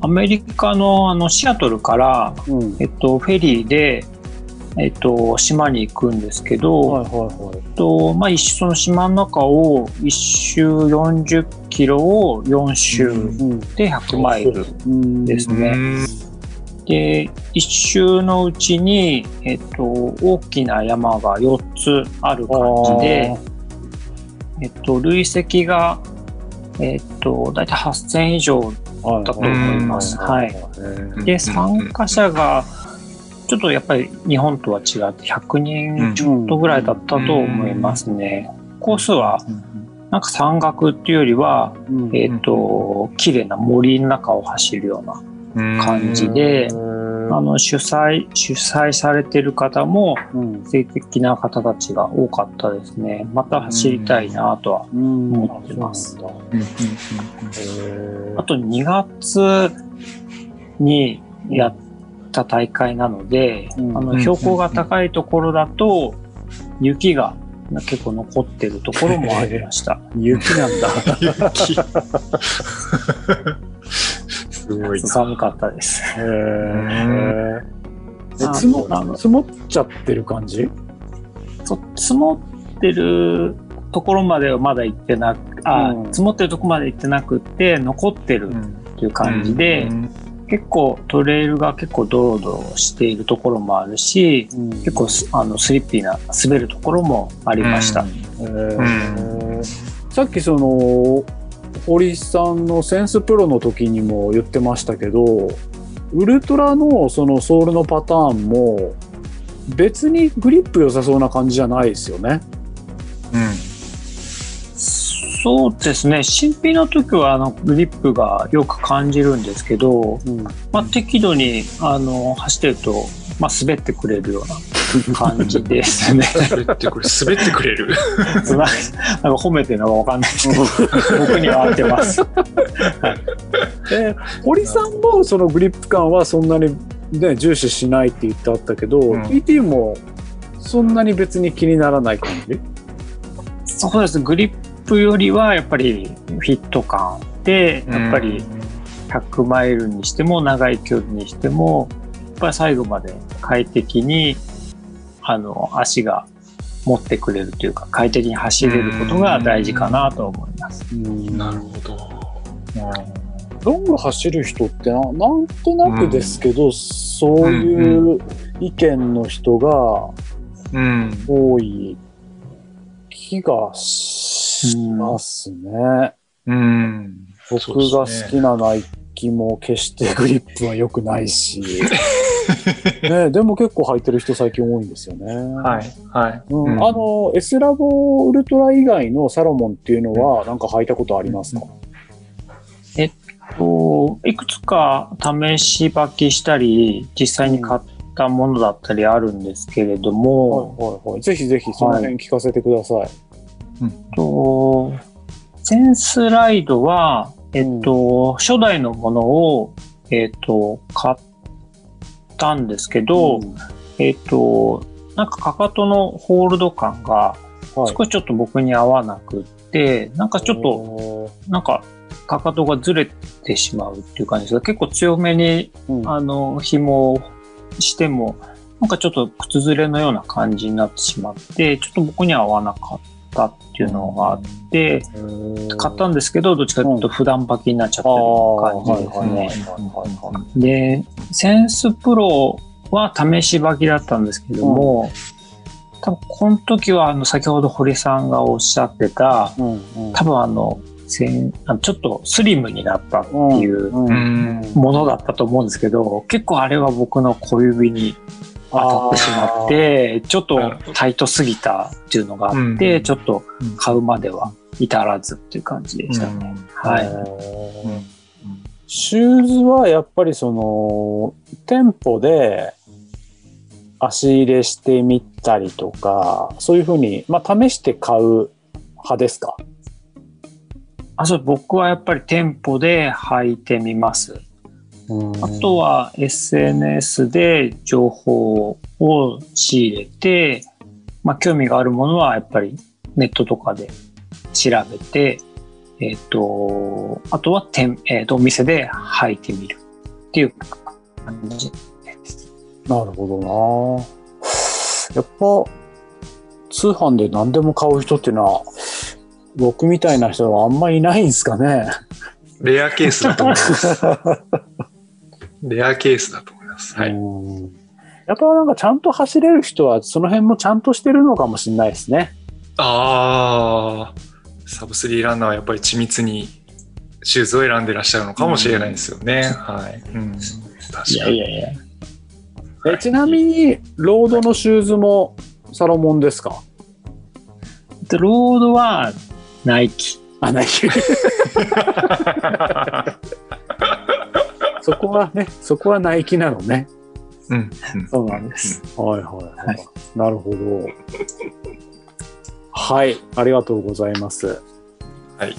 アメリカのあのシアトルから、うん。えっと、フェリーで、えっと、島に行くんですけど、はいはいえっとまあ、一周その島の中を一周40キロを4周うんで100マイルうんですね。で一周のうちに、えっと、大きな山が4つある感じで、えっと、累積が、えっと、大体8000以上だだと思います。はい。で参加者がちょっとやっぱり日本とは違って100人ちょっとぐらいだったと思いますね。コースはなんか山岳っていうよりは、うん。えっと綺麗な森の中を走るような感じで、あの主催主催されてる方もうん。性的な方たちが多かったですね。また走りたいなとは。うん。思ってます。あと2月にやった大会なので、うん。あの標高が高いところだと雪が結構残ってるところもありました。雪なんだ。雪 すごいな。寒かったです。へー。えあ積も積もっちゃってる感じ？そ積もってるところまではまだ行ってなく、あ、うん。積もってるところまで行ってなくって残ってるっていう感じで、うん。結構トレイルが結構ドロドロしているところもあるし、結構すあのスリッピーな滑るところもありました。へー。さっきその堀さんのセンスプロの時にも言ってましたけどウルトラのそのソールのパターンも別にグリップ良さそうな感じじゃないですよね。うんそうですね。新品の時はあのグリップがよく感じるんですけど、うん。まあ、適度にあの走ってると、まあ、滑ってくれるような感じですね。滑ってくれ滑ってくれる。なんか褒めてるのかわかんないですけど僕には合ってます。で堀さんもそのグリップ感はそんなに、ね、重視しないって言ってあったけど、うん。TT もそんなに別に気にならない感じ？そうです。グリップよりはやっぱりフィット感でやっぱり100マイルにしても長い距離にしてもやっぱり最後まで快適にあの足が持ってくれるというか快適に走れることが大事かなと思います。なるほど。ロング走る人ってななんとなくですけど、そういう意見の人がうん。多い気がしますね。うん。僕が好きなナイキも決してグリップは良くないし、ね、でも結構履いてる人最近多いんですよね。はいはい。うん。うん。あの S ラボウルトラ以外のサロモンっていうのはなんか履いたことありますか、といくつか試し履きしたり実際に買ったものだったりあるんですけれども、はいはいはい。ぜひぜひその辺聞かせてください。とセンスライドは、えっと、初代のものを、えっと、買ったんですけど、うん。えっと、なんかかかとのホールド感がはい。少しちょっと僕に合わなくって、なんかちょっと、なんかかかとがずれてしまうっていう感じです。が、結構強めにうん。あの紐をしてもなんかちょっと靴ずれのような感じになってしまってちょっと僕には合わなかっったっていうのがあって、買ったんですけど、どっちかというと普段履きになっちゃってある感じですね。で、センスプロは試し履きだったんですけども、多分この時はあの先ほど堀さんがおっしゃってた、うんうん。多分あの、せんちょっとスリムになったっていううんうん。ものだったと思うんですけど、結構あれは僕の小指に当たってしまって、ちょっとタイトすぎたっていうのがあって、うんちょっと買うまでは至らずっていう感じでしたね。はい。うん。シューズはやっぱりその店舗で足入れしてみたりとかそういうふうに、まあ、試して買う派ですか？あそう僕はやっぱり店舗で履いてみます。あとは SNS で情報を仕入れて、まあ、興味があるものはやっぱりネットとかで調べて、えっ、と、あとは店、えーとお店で履いてみるっていう感じです。なるほどなやっぱ通販で何でも買う人っていうのは僕みたいな人はあんまりいないんですかねレアケースだと思います。レアケースだと思います。はい。うんやっぱなんかちゃんと走れる人はその辺もちゃんとしてるのかもしれないですね。ああ、サブスリーランナーはやっぱり緻密にシューズを選んでらっしゃるのかもしれないですよね。はい。うん、確いやかに。いやいや。えちなみにロードのシューズもサロモンですか？でロードはナイキ。あ、ない。そこはね、そこはナイキなのね。うん。うんそうなんです。はいはいはい。はいなるほど。はい、ありがとうございます。はい。あり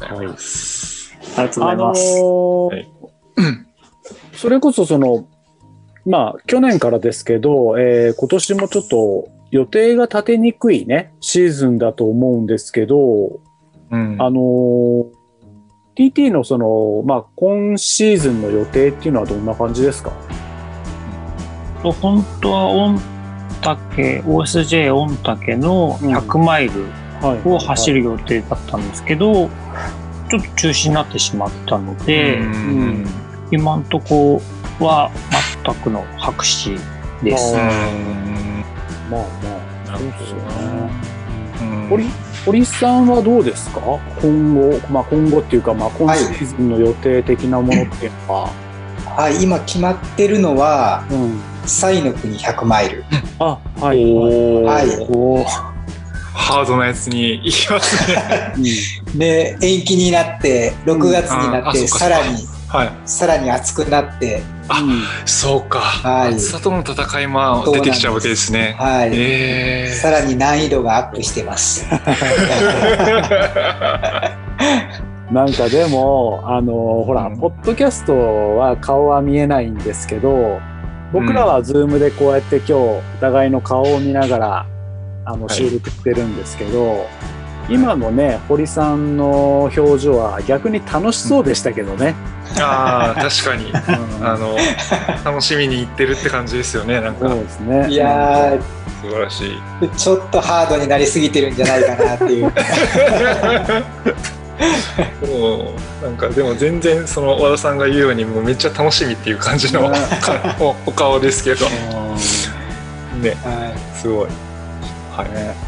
がとうございます。ありがとうございます。それこそその、まあ、去年からですけど、えー今年もちょっと予定が立てにくいね、シーズンだと思うんですけど、うん。あのー TT のその、まあ、今シーズンの予定っていうのはどんな感じですか？と本当は御嶽 OSJ 御嶽の100マイルはい。を走る予定だったんですけど、ちょっと中止になってしまったので、うん。今んとこは全くの白紙です。あうん。まあまあ、なるほどなうん堀堀さんはどうですか？今後、まあ、今後っていうか、まあ、今シーズンの予定的なものっていうのは。はい、今決まってるのは、うん、サイの国100マイル。あ、はい。おーはいおーハードなやつに行きますね。うんで、延期になって、6月になって、うんさらに、はい。さらに暑くなって、あそうか。はい暑さとの戦いも出てきちゃうわけですね。はい。ええさらに難易度がアップしてます。なんかでも、あのほら、うんポッドキャストは顔は見えないんですけど、僕らはズームでこうやって今日、お互いの顔を見ながら、あの、はい収録してるんですけど、今のね、堀さんの表情は逆に楽しそうでしたけどね。ああ、確かに。うんあの、楽しみに行ってるって感じですよね。なんそうか、ですね。いや素晴らしい。ー、ちょっとハードになりすぎてるんじゃないかなっていう。もうなんかでも全然その和田さんが言うようにもうめっちゃ楽しみっていう感じのおお顔ですけどねはすごいはい、ね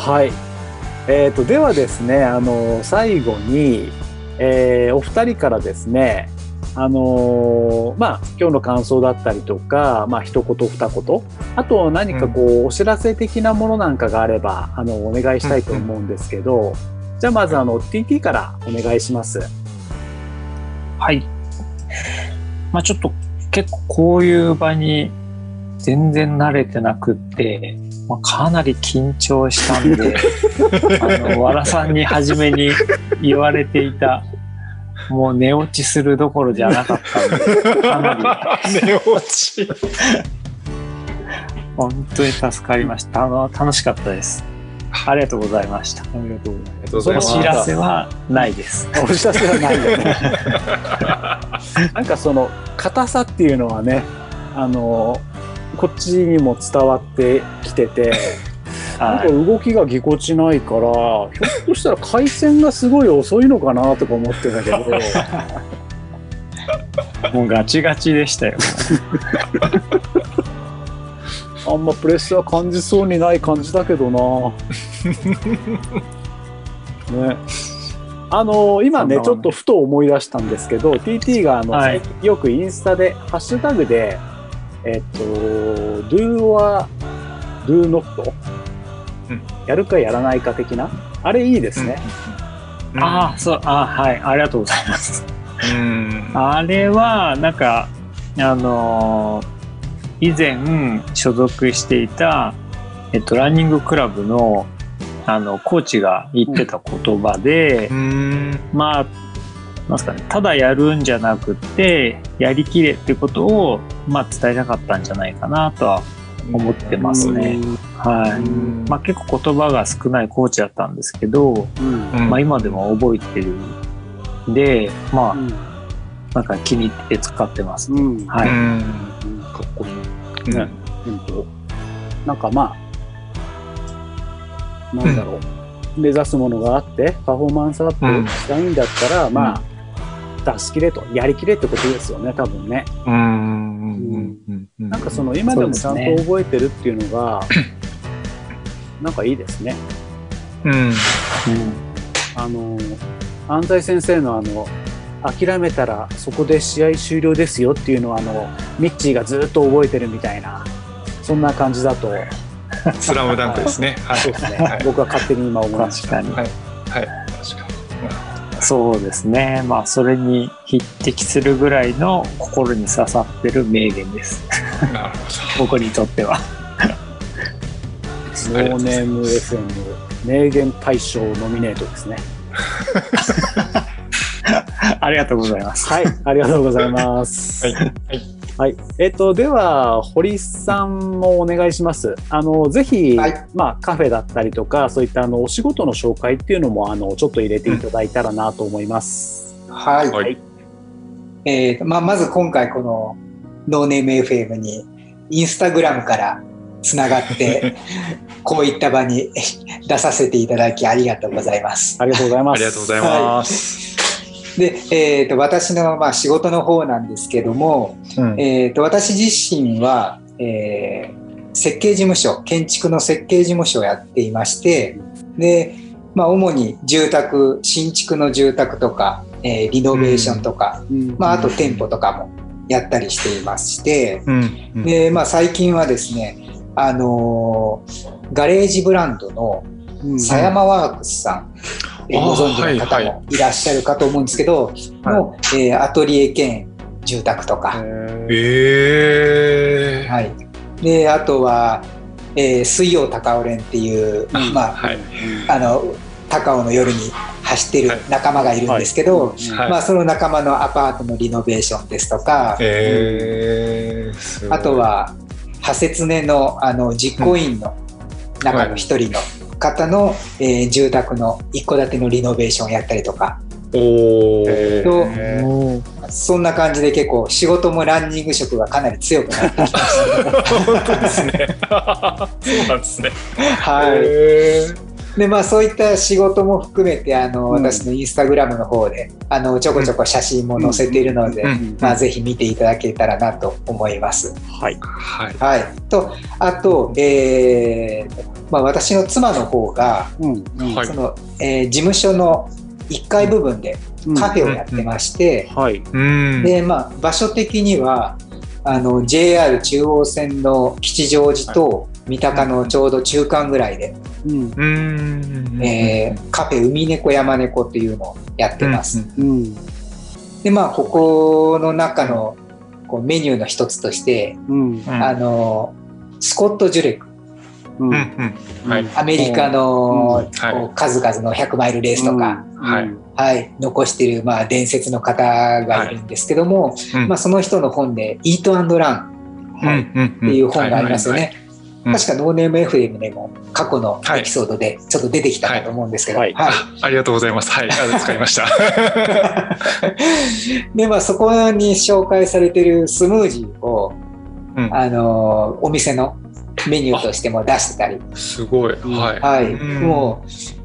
はい。えー、とではですね、あの最後に、えーお二人からですね、あのーまあ今日の感想だったりとか、まあ一言二言、あと何かこう、お知らせ的なものなんかがあればあのお願いしたいと思うんですけど、じゃあまずあの TT からお願いします。はい。まあちょっと結構こういう場に全然慣れてなくって、まあ、かなり緊張したんで、あの、わらさんに初めに言われていた、もう寝落ちするどころじゃなかったんで、かなり寝落ち本当に助かりました。あの、楽しかったです。ありがとうございました。ありがとうございます。ありがとうございますお知らせはないです。お知らせはないよね。なんかその硬さっていうのはね、あのこっちにも伝わってきてて、なんかは動きがぎこちないから、ひょっとしたら回線がすごい遅いのかなとか思ってたけど、い。もうガチガチでしたよ。あんまプレッシャー感じそうにない感じだけどな。ね。あの今ね、ちょっとふと思い出したんですけど、TT があの、はいよくインスタで、ハッシュタグで、えっと、do or do not、うんやるかやらないか的な？あれいいですね。ああ、そう、あはい、ありがとうございます。うん。あれは、なんか、あのー以前所属していた、えっと、ランニングクラブの、あの、コーチが言ってた言葉で、うん。まあ、なんすかね、ただやるんじゃなくて、やりきれってことを、まあ、伝えたかったんじゃないかなとは思ってますね。はい。まあ、結構言葉が少ないコーチだったんですけど、まあ、今でも覚えてるんで、まあ、うん。なんか気に入って使ってます。うん。はい。うん。かっこいい。うん。ねうんと、なんかまあ、なんだろう、目指すものがあって、パフォーマンスアップしたいんだったら、まあ、出し切れと、やりきれってことですよね、多分ね。うんなんかその今でもちゃんと覚えてるっていうのが、なんかいいですね。うんうんあの、安西先生のあの、諦めたらそこで試合終了ですよっていうのはあのミッチーがずっと覚えてるみたいなそんな感じだとスラムダンクですね。はい。そうですね、はい僕は勝手に今思いました。確かに。はい。はい。そうですね。まあ、それに匹敵するぐらいの心に刺さってる名言です。なるほ僕にとっては。ノーネーム FM 名言大賞ノミネートですね。ありがとうございます。はい、ありがとうございます。はい。はい。はい。えっと、では、堀さんもお願いします。あの、ぜひ、はいまあ、カフェだったりとか、そういったあの、お仕事の紹介っていうのも、あの、ちょっと入れていただいたらなと思います。はい。はいえーとまあ、まず今回このノーネーム FM にインスタグラムからつながって こういった場に出させていただきありがとうございます。ありがとうございます。ありがとうございます。で、えー、と私のまあ仕事の方なんですけども、うん。えー、と私自身は、えー設計事務所建築の設計事務所をやっていましてで、まあ、主に住宅新築の住宅とか、えーリノベーションとか、うん。まあ、あと店舗とかもやったりしていまして、うん。で、まあ、最近はですね、あのーガレージブランドのうん。狭山ワークスさん、えご存知の方はいもいらっしゃるかと思うんですけど、の、えーアトリエ兼住宅とか、ええ。はい、であとは、えー水曜高尾連っていう、まあ、はい。あの高尾の夜に走ってる仲間がいるんですけど、はいまあ、その仲間のアパートのリノベーションですとか、あと。は派切ねのあの実行委員の中の一人の方の、えー住宅の一戸建てのリノベーションをやったりとかおそんな感じで結構仕事もランニング色がかなり強くなってきましー本当ですね。そうなんですね。た。はいえでまあ、そういった仕事も含めてあの、うん私のインスタグラムの方であのちょこちょこ写真も載せているので、うんまあ、ぜひ見ていただけたらなと思います。はい。はい。はい、とあと、えーまあ、私の妻の方がうん。うんはいその、えー事務所の1階部分でカフェをやってまして。でまあ、場所的にはあの JR 中央線の吉祥寺と三鷹のちょうど中間ぐらいで、うん。うん。えーカフェ海猫山猫っていうのをやってます。うん。でまあここの中のこうメニューの一つとして、うん。うんあのスコット・ジュレクう。うんん。うん。はい。アメリカの、うんはいこう数々の100マイルレースとか、はいはい、残している、まあ、伝説の方がいるんですけども、うんまあ、その人の本で「イートラン」うん。っていう本がありますよね。うん確かノーネーム FM でも過去のエピソードでちょっと出てきたかと思うんですけど、はいはいあありがとうございます。はい。あ使いました。でまあそこに紹介されてるスムージーを、うんあのお店のメニューとしても出してたり、すごい。はい。はい、うんもう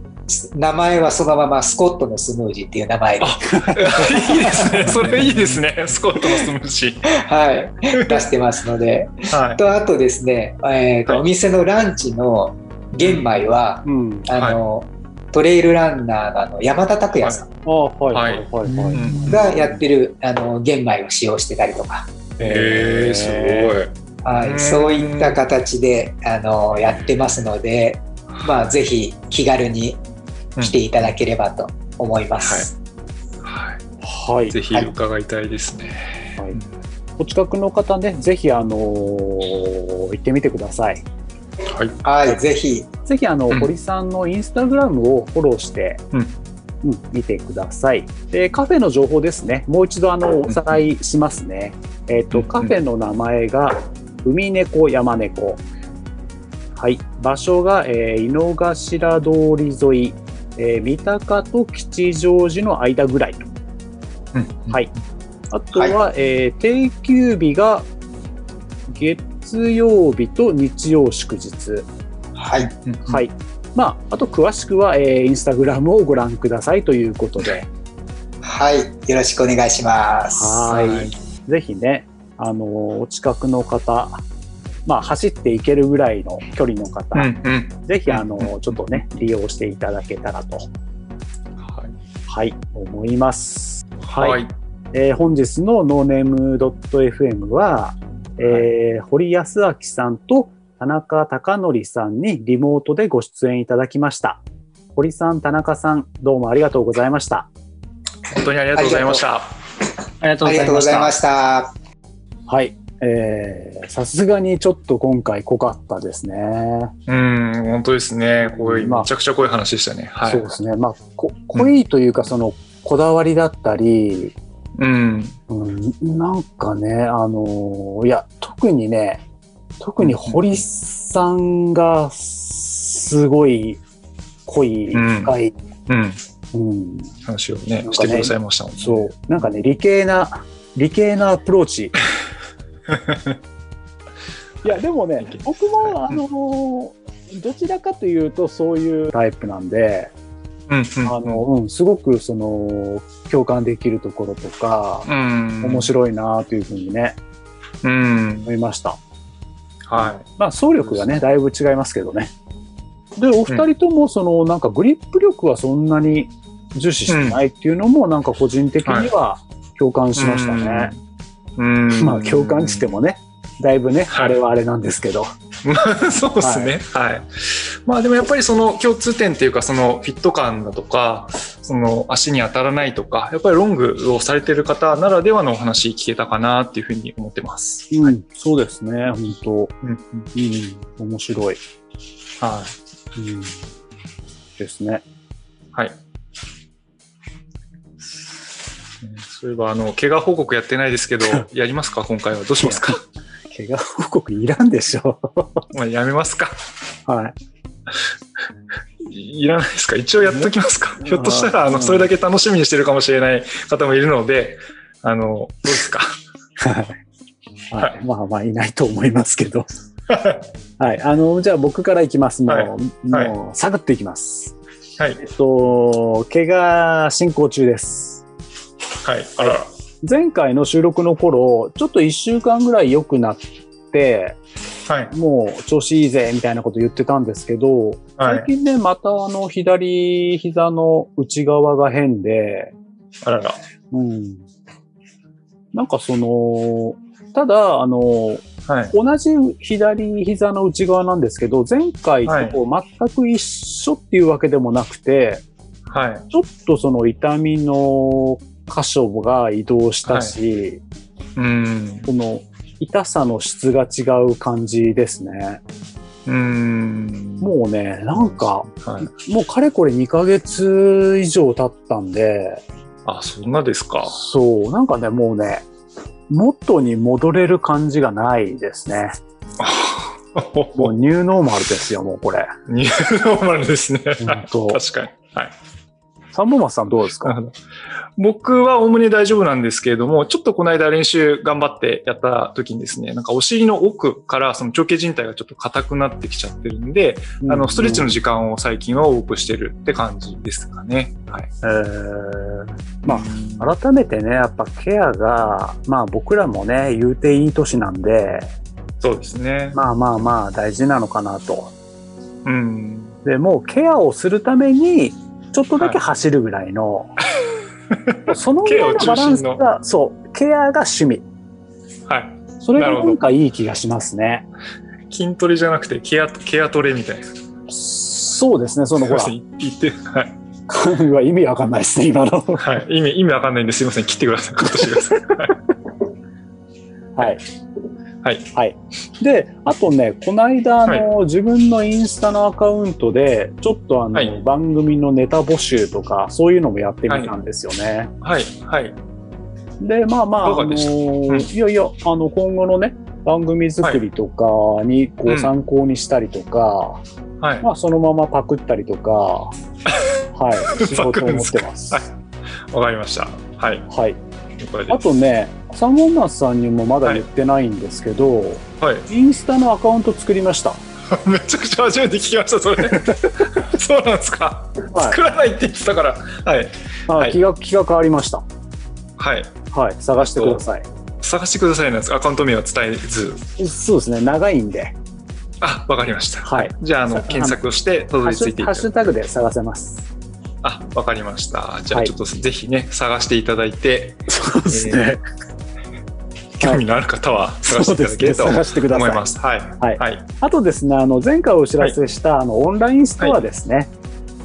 名前はそのままスコットのスムージーっていう名前で、いいですね。それいいですね。スコットのスムージはい、出してますので、ー。はい。とあとですね、えーとはいお店のランチの玄米は、うん。あのトレイルランナーのあの山田拓也さんああ、はいはいはいはい。うんがやってるあの玄米を使用してたりとか、えー、すごい。はいうんそういった形であのやってますので、まあ、ぜひ気軽に来ていただければと思います。はい。はい。ぜひ伺いたいですね。はいお近くの方ね、ぜひ、あのー行ってみてください。はい。はい、ぜひ、ぜひ、あの、うん堀さんのインスタグラムをフォローして、うんうん見てください。で、カフェの情報ですね。もう一度、あの、おさらいしますね。えっ、と、うんカフェの名前が、海猫山猫。はい。場所が、えー井の頭通り沿い、えー三鷹と吉祥寺の間ぐらいと。うん。はい。あとは、えー定休日が月曜日と日曜祝日。はい、うん。はい。まあ、あと詳しくは、えーインスタグラムをご覧くださいということで、はい、よろしくお願いします。はいはいぜひね、あのーお近くの方、まあ、走っていけるぐらいの距離の方、うん。うん。ぜひ、あのーちょっとね、利用していただけたらと、はい。はい、思います。はい。はい。えー本日のノーネーム .fm は、えー堀康明さんと田中貴則さんにリモートでご出演いただきました。堀さん、田中さん、どうもありがとうございました。本当にありがとうございました。ありがとうございましたとうございま。した。はい。えーさすがにちょっと今回濃かったですね。うん、本当ですね。こういう、まあめちゃくちゃ濃い話でしたね。はい。そうですね。まあ、こ濃いというか、その、こだわりだったり、うん。うん、なんかね、あのーいや、特にね、特に堀さんがすごい濃い、うん深い、うん。うん、話をねねしてくださいましたもんね。そう、なんかね、理系な、理系なアプローチ。いや、でもね、僕も、あのーどちらかというと、そういうタイプなんで、うん。あの、うん、すごく、その、共感できるところとか、うん。面白いなというふうにね、うん。思いました。はまあ、走力がね、だいぶ違いますけどね。で、お二人とも、その、なんかグリップ力はそんなに重視してないっていうのも、なんか個人的には共感い。しましたね。うん。まあ、共感してもね、だいぶね、はいあれはあれなんですけど。ま あそうですね。はい。まあでもやっぱりその共通点っていうかそのフィット感だとか、その足に当たらないとか、やっぱりロングをされてる方ならではのお話聞けたかなっていうふうに思ってます。うん、そうですね、本当うんうんうん、面白い。はい。うん、ですね。はい。そういえば、あの、怪我報告やってないですけど、やりますか？今回は。どうしますか？怪我報告いらんでしょ。まあ、やめますかはい。いいらないですか？一応やっときますか？うんひょっとしたら、あの、うんそれだけ楽しみにしてるかもしれない方もいるので、あの、どうですか？はい。はい、まあまあ、いないと思いますけど。はい。あの、じゃあ僕からいきます。もう、はいはいもう、サクッといきます。はい。えっと、怪我進行中です。はい。あらら。前回の収録の頃、ちょっと一週間ぐらい良くなって、はい。もう調子いいぜ、みたいなこと言ってたんですけど、はい最。近ね、またあの、左膝の内側が変で、あらら。うん。なんかその、ただ、あの、はい。同じ左膝の内側なんですけど、前回と全く一緒っていうわけでもなくて、はい。ちょっとその痛みの箇所が移動したし、うん。その痛さの質が違う感じですね。うん。もうね、なんか、はい。もうかれこれ2ヶ月以上経ったんで、あ、そんなですか。そう、なんかね、もうね、元に戻れる感じがないですね。もうニューノーマルですよ、もうこれ。ニューノーマルですね。本当 確かに。はい。三本松さんどうですか？僕はおおむね大丈夫なんですけれども、ちょっとこの間練習頑張ってやった時にですね、なんかお尻の奥からその長径靭帯がちょっと硬くなってきちゃってるんで、あの、ストレッチの時間を最近は多くしてるって感じですかね。はい。えーまあ改めてね、やっぱケアが、まあ僕らもね、言うていい年なんで、そうですね。まあまあまあ大事なのかなと。うん。で、もうケアをするために、ちょっとだけ走るぐらいの、そのぐらいのバランスが、そう、ケアが趣味。はい。それがなんかいい気がしますね。筋トレじゃなくてケア、ケアトレみたいな。そうですね、そのほら言って、はい。意味わかんないですね、今の。はい。意味、意味わかんないんですいません。切ってください。カットしてください。はい。はい。はい。はい。で、あとね、この間、あの、自分のインスタのアカウントで、ちょっとあの、はい番組のネタ募集とか、そういうのもやってみたんですよね。はい。はい。で、まあまあ、あのいやいや、あの、今後のね、番組作りとかにこううん参考にしたりとか、はい。まあそのままパクったりとか、はい、しようと思ってます。パクるわかりました。はい。はい。あとね、サンゴンマスさんにもまだ言ってないんですけど、はい。インスタのアカウント作りました。めちゃくちゃ初めて聞きました、それ。そうなんですか。はい作らないって言ってたから。はい。あはい気が気が変わりました。はい。はい、探してください。探してくださいなんですアカウント名は伝えず。そうですね、長いんで、あ、わかりました。はい。じゃあ、あの、さ検索をして、たどり着いていただュハッシュタグで探せます。あ、わかりました。じゃあ、はいちょっとぜひね、探していただいて、そうですね。興味のある方は探していただけるとそうですね探してください思います。はい。はいはい。あとですね、あの前回お知らせした、あのオンラインストアですね。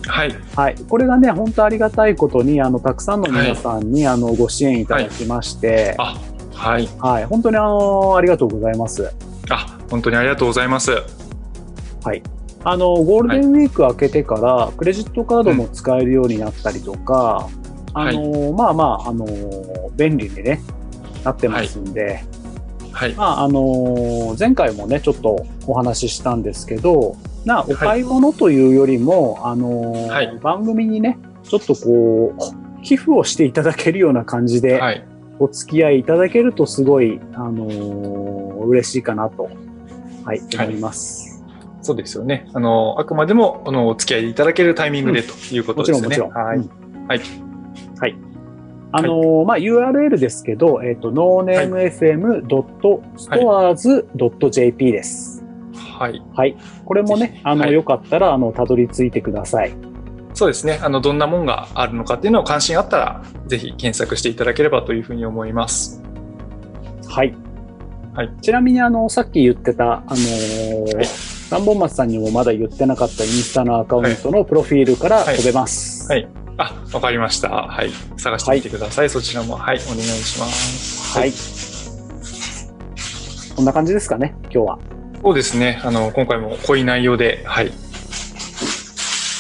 はい。はい、これがね、本当ありがたいことに、あのたくさんの皆さんに、あのご支援いただきまして、あ、はい。はい、本当にあのありがとうございます。あ、本当にありがとうございます。あのゴールデンウィーク明けてから、クレジットカードも使えるようになったりとか、あのまあまあ、あの便利に、ね、なってますんで、はい。まああの前回もね、ちょっとお話ししたんですけど、なお買い物というよりも、あのはい番組にね、ちょっとこう、寄付をしていただけるような感じで、はい。お付き合いいただけるとすごい、あの嬉しいかなと、はい、はい思います。そうですよね。あの、あくまでも、あの、お付き合いいただけるタイミングでということもちろん、ですよね。もちろん。はい。うんはい。はい。あのーまあ、URL ですけど、えっ、と、nonemefm.stores.jp です。はい。はい。これもぜね、あの、はいよかったら、あの、たどり着いてください。そうですね。あの、どんなもんがあるのかっていうのを関心あったら、ぜひ検索していただければというふうに思います。はい。はいちなみに、あの、さっき言ってた、あのーはい三本松さんにもまだ言ってなかったインスタのアカウントのプロフィールからはい飛べます。はいあ、わかりました。はい。探してみてください。そちらも。はい。お願いします。はい。こんな感じですかね、今日は。そうですね。あの、今回も濃い内容で、はい。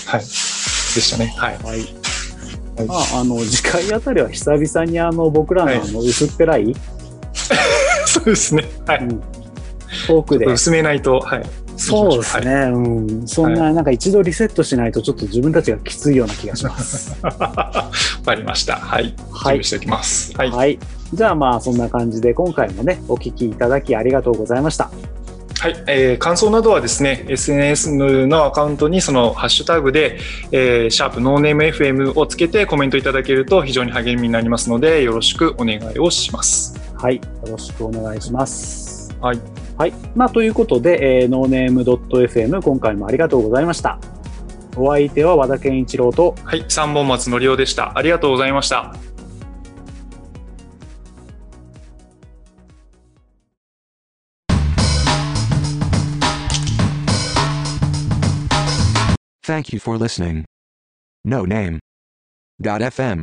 はい。でしたね。はい。はい。はいまあ、あの、次回あたりは久々にあの、僕らのはいあの、薄っぺらい、そうですね。はい。うんトークで。薄めないと、はい。そうですね。はいうん。そんな、なんか一度リセットしないとちょっと自分たちがきついような気がします。わかりました。はい。準はい。備しておきます。はい。はい。じゃあまあ、そんな感じで今回もね、お聞きいただきありがとうございました。はい、えー感想などはですね、SNS のアカウントにそのハッシュタグで、えーシャープノーネーム FM をつけてコメントいただけると非常に励みになりますので、よろしくお願いをします。はい。よろしくお願いします。はい。はい。まあ、ということで、えー、ノーネーム .fm 今回もありがとうございました。お相手は和田健一郎と、はい、三本松のりおでした。ありがとうございました。Thank you for listening. No name. Dot FM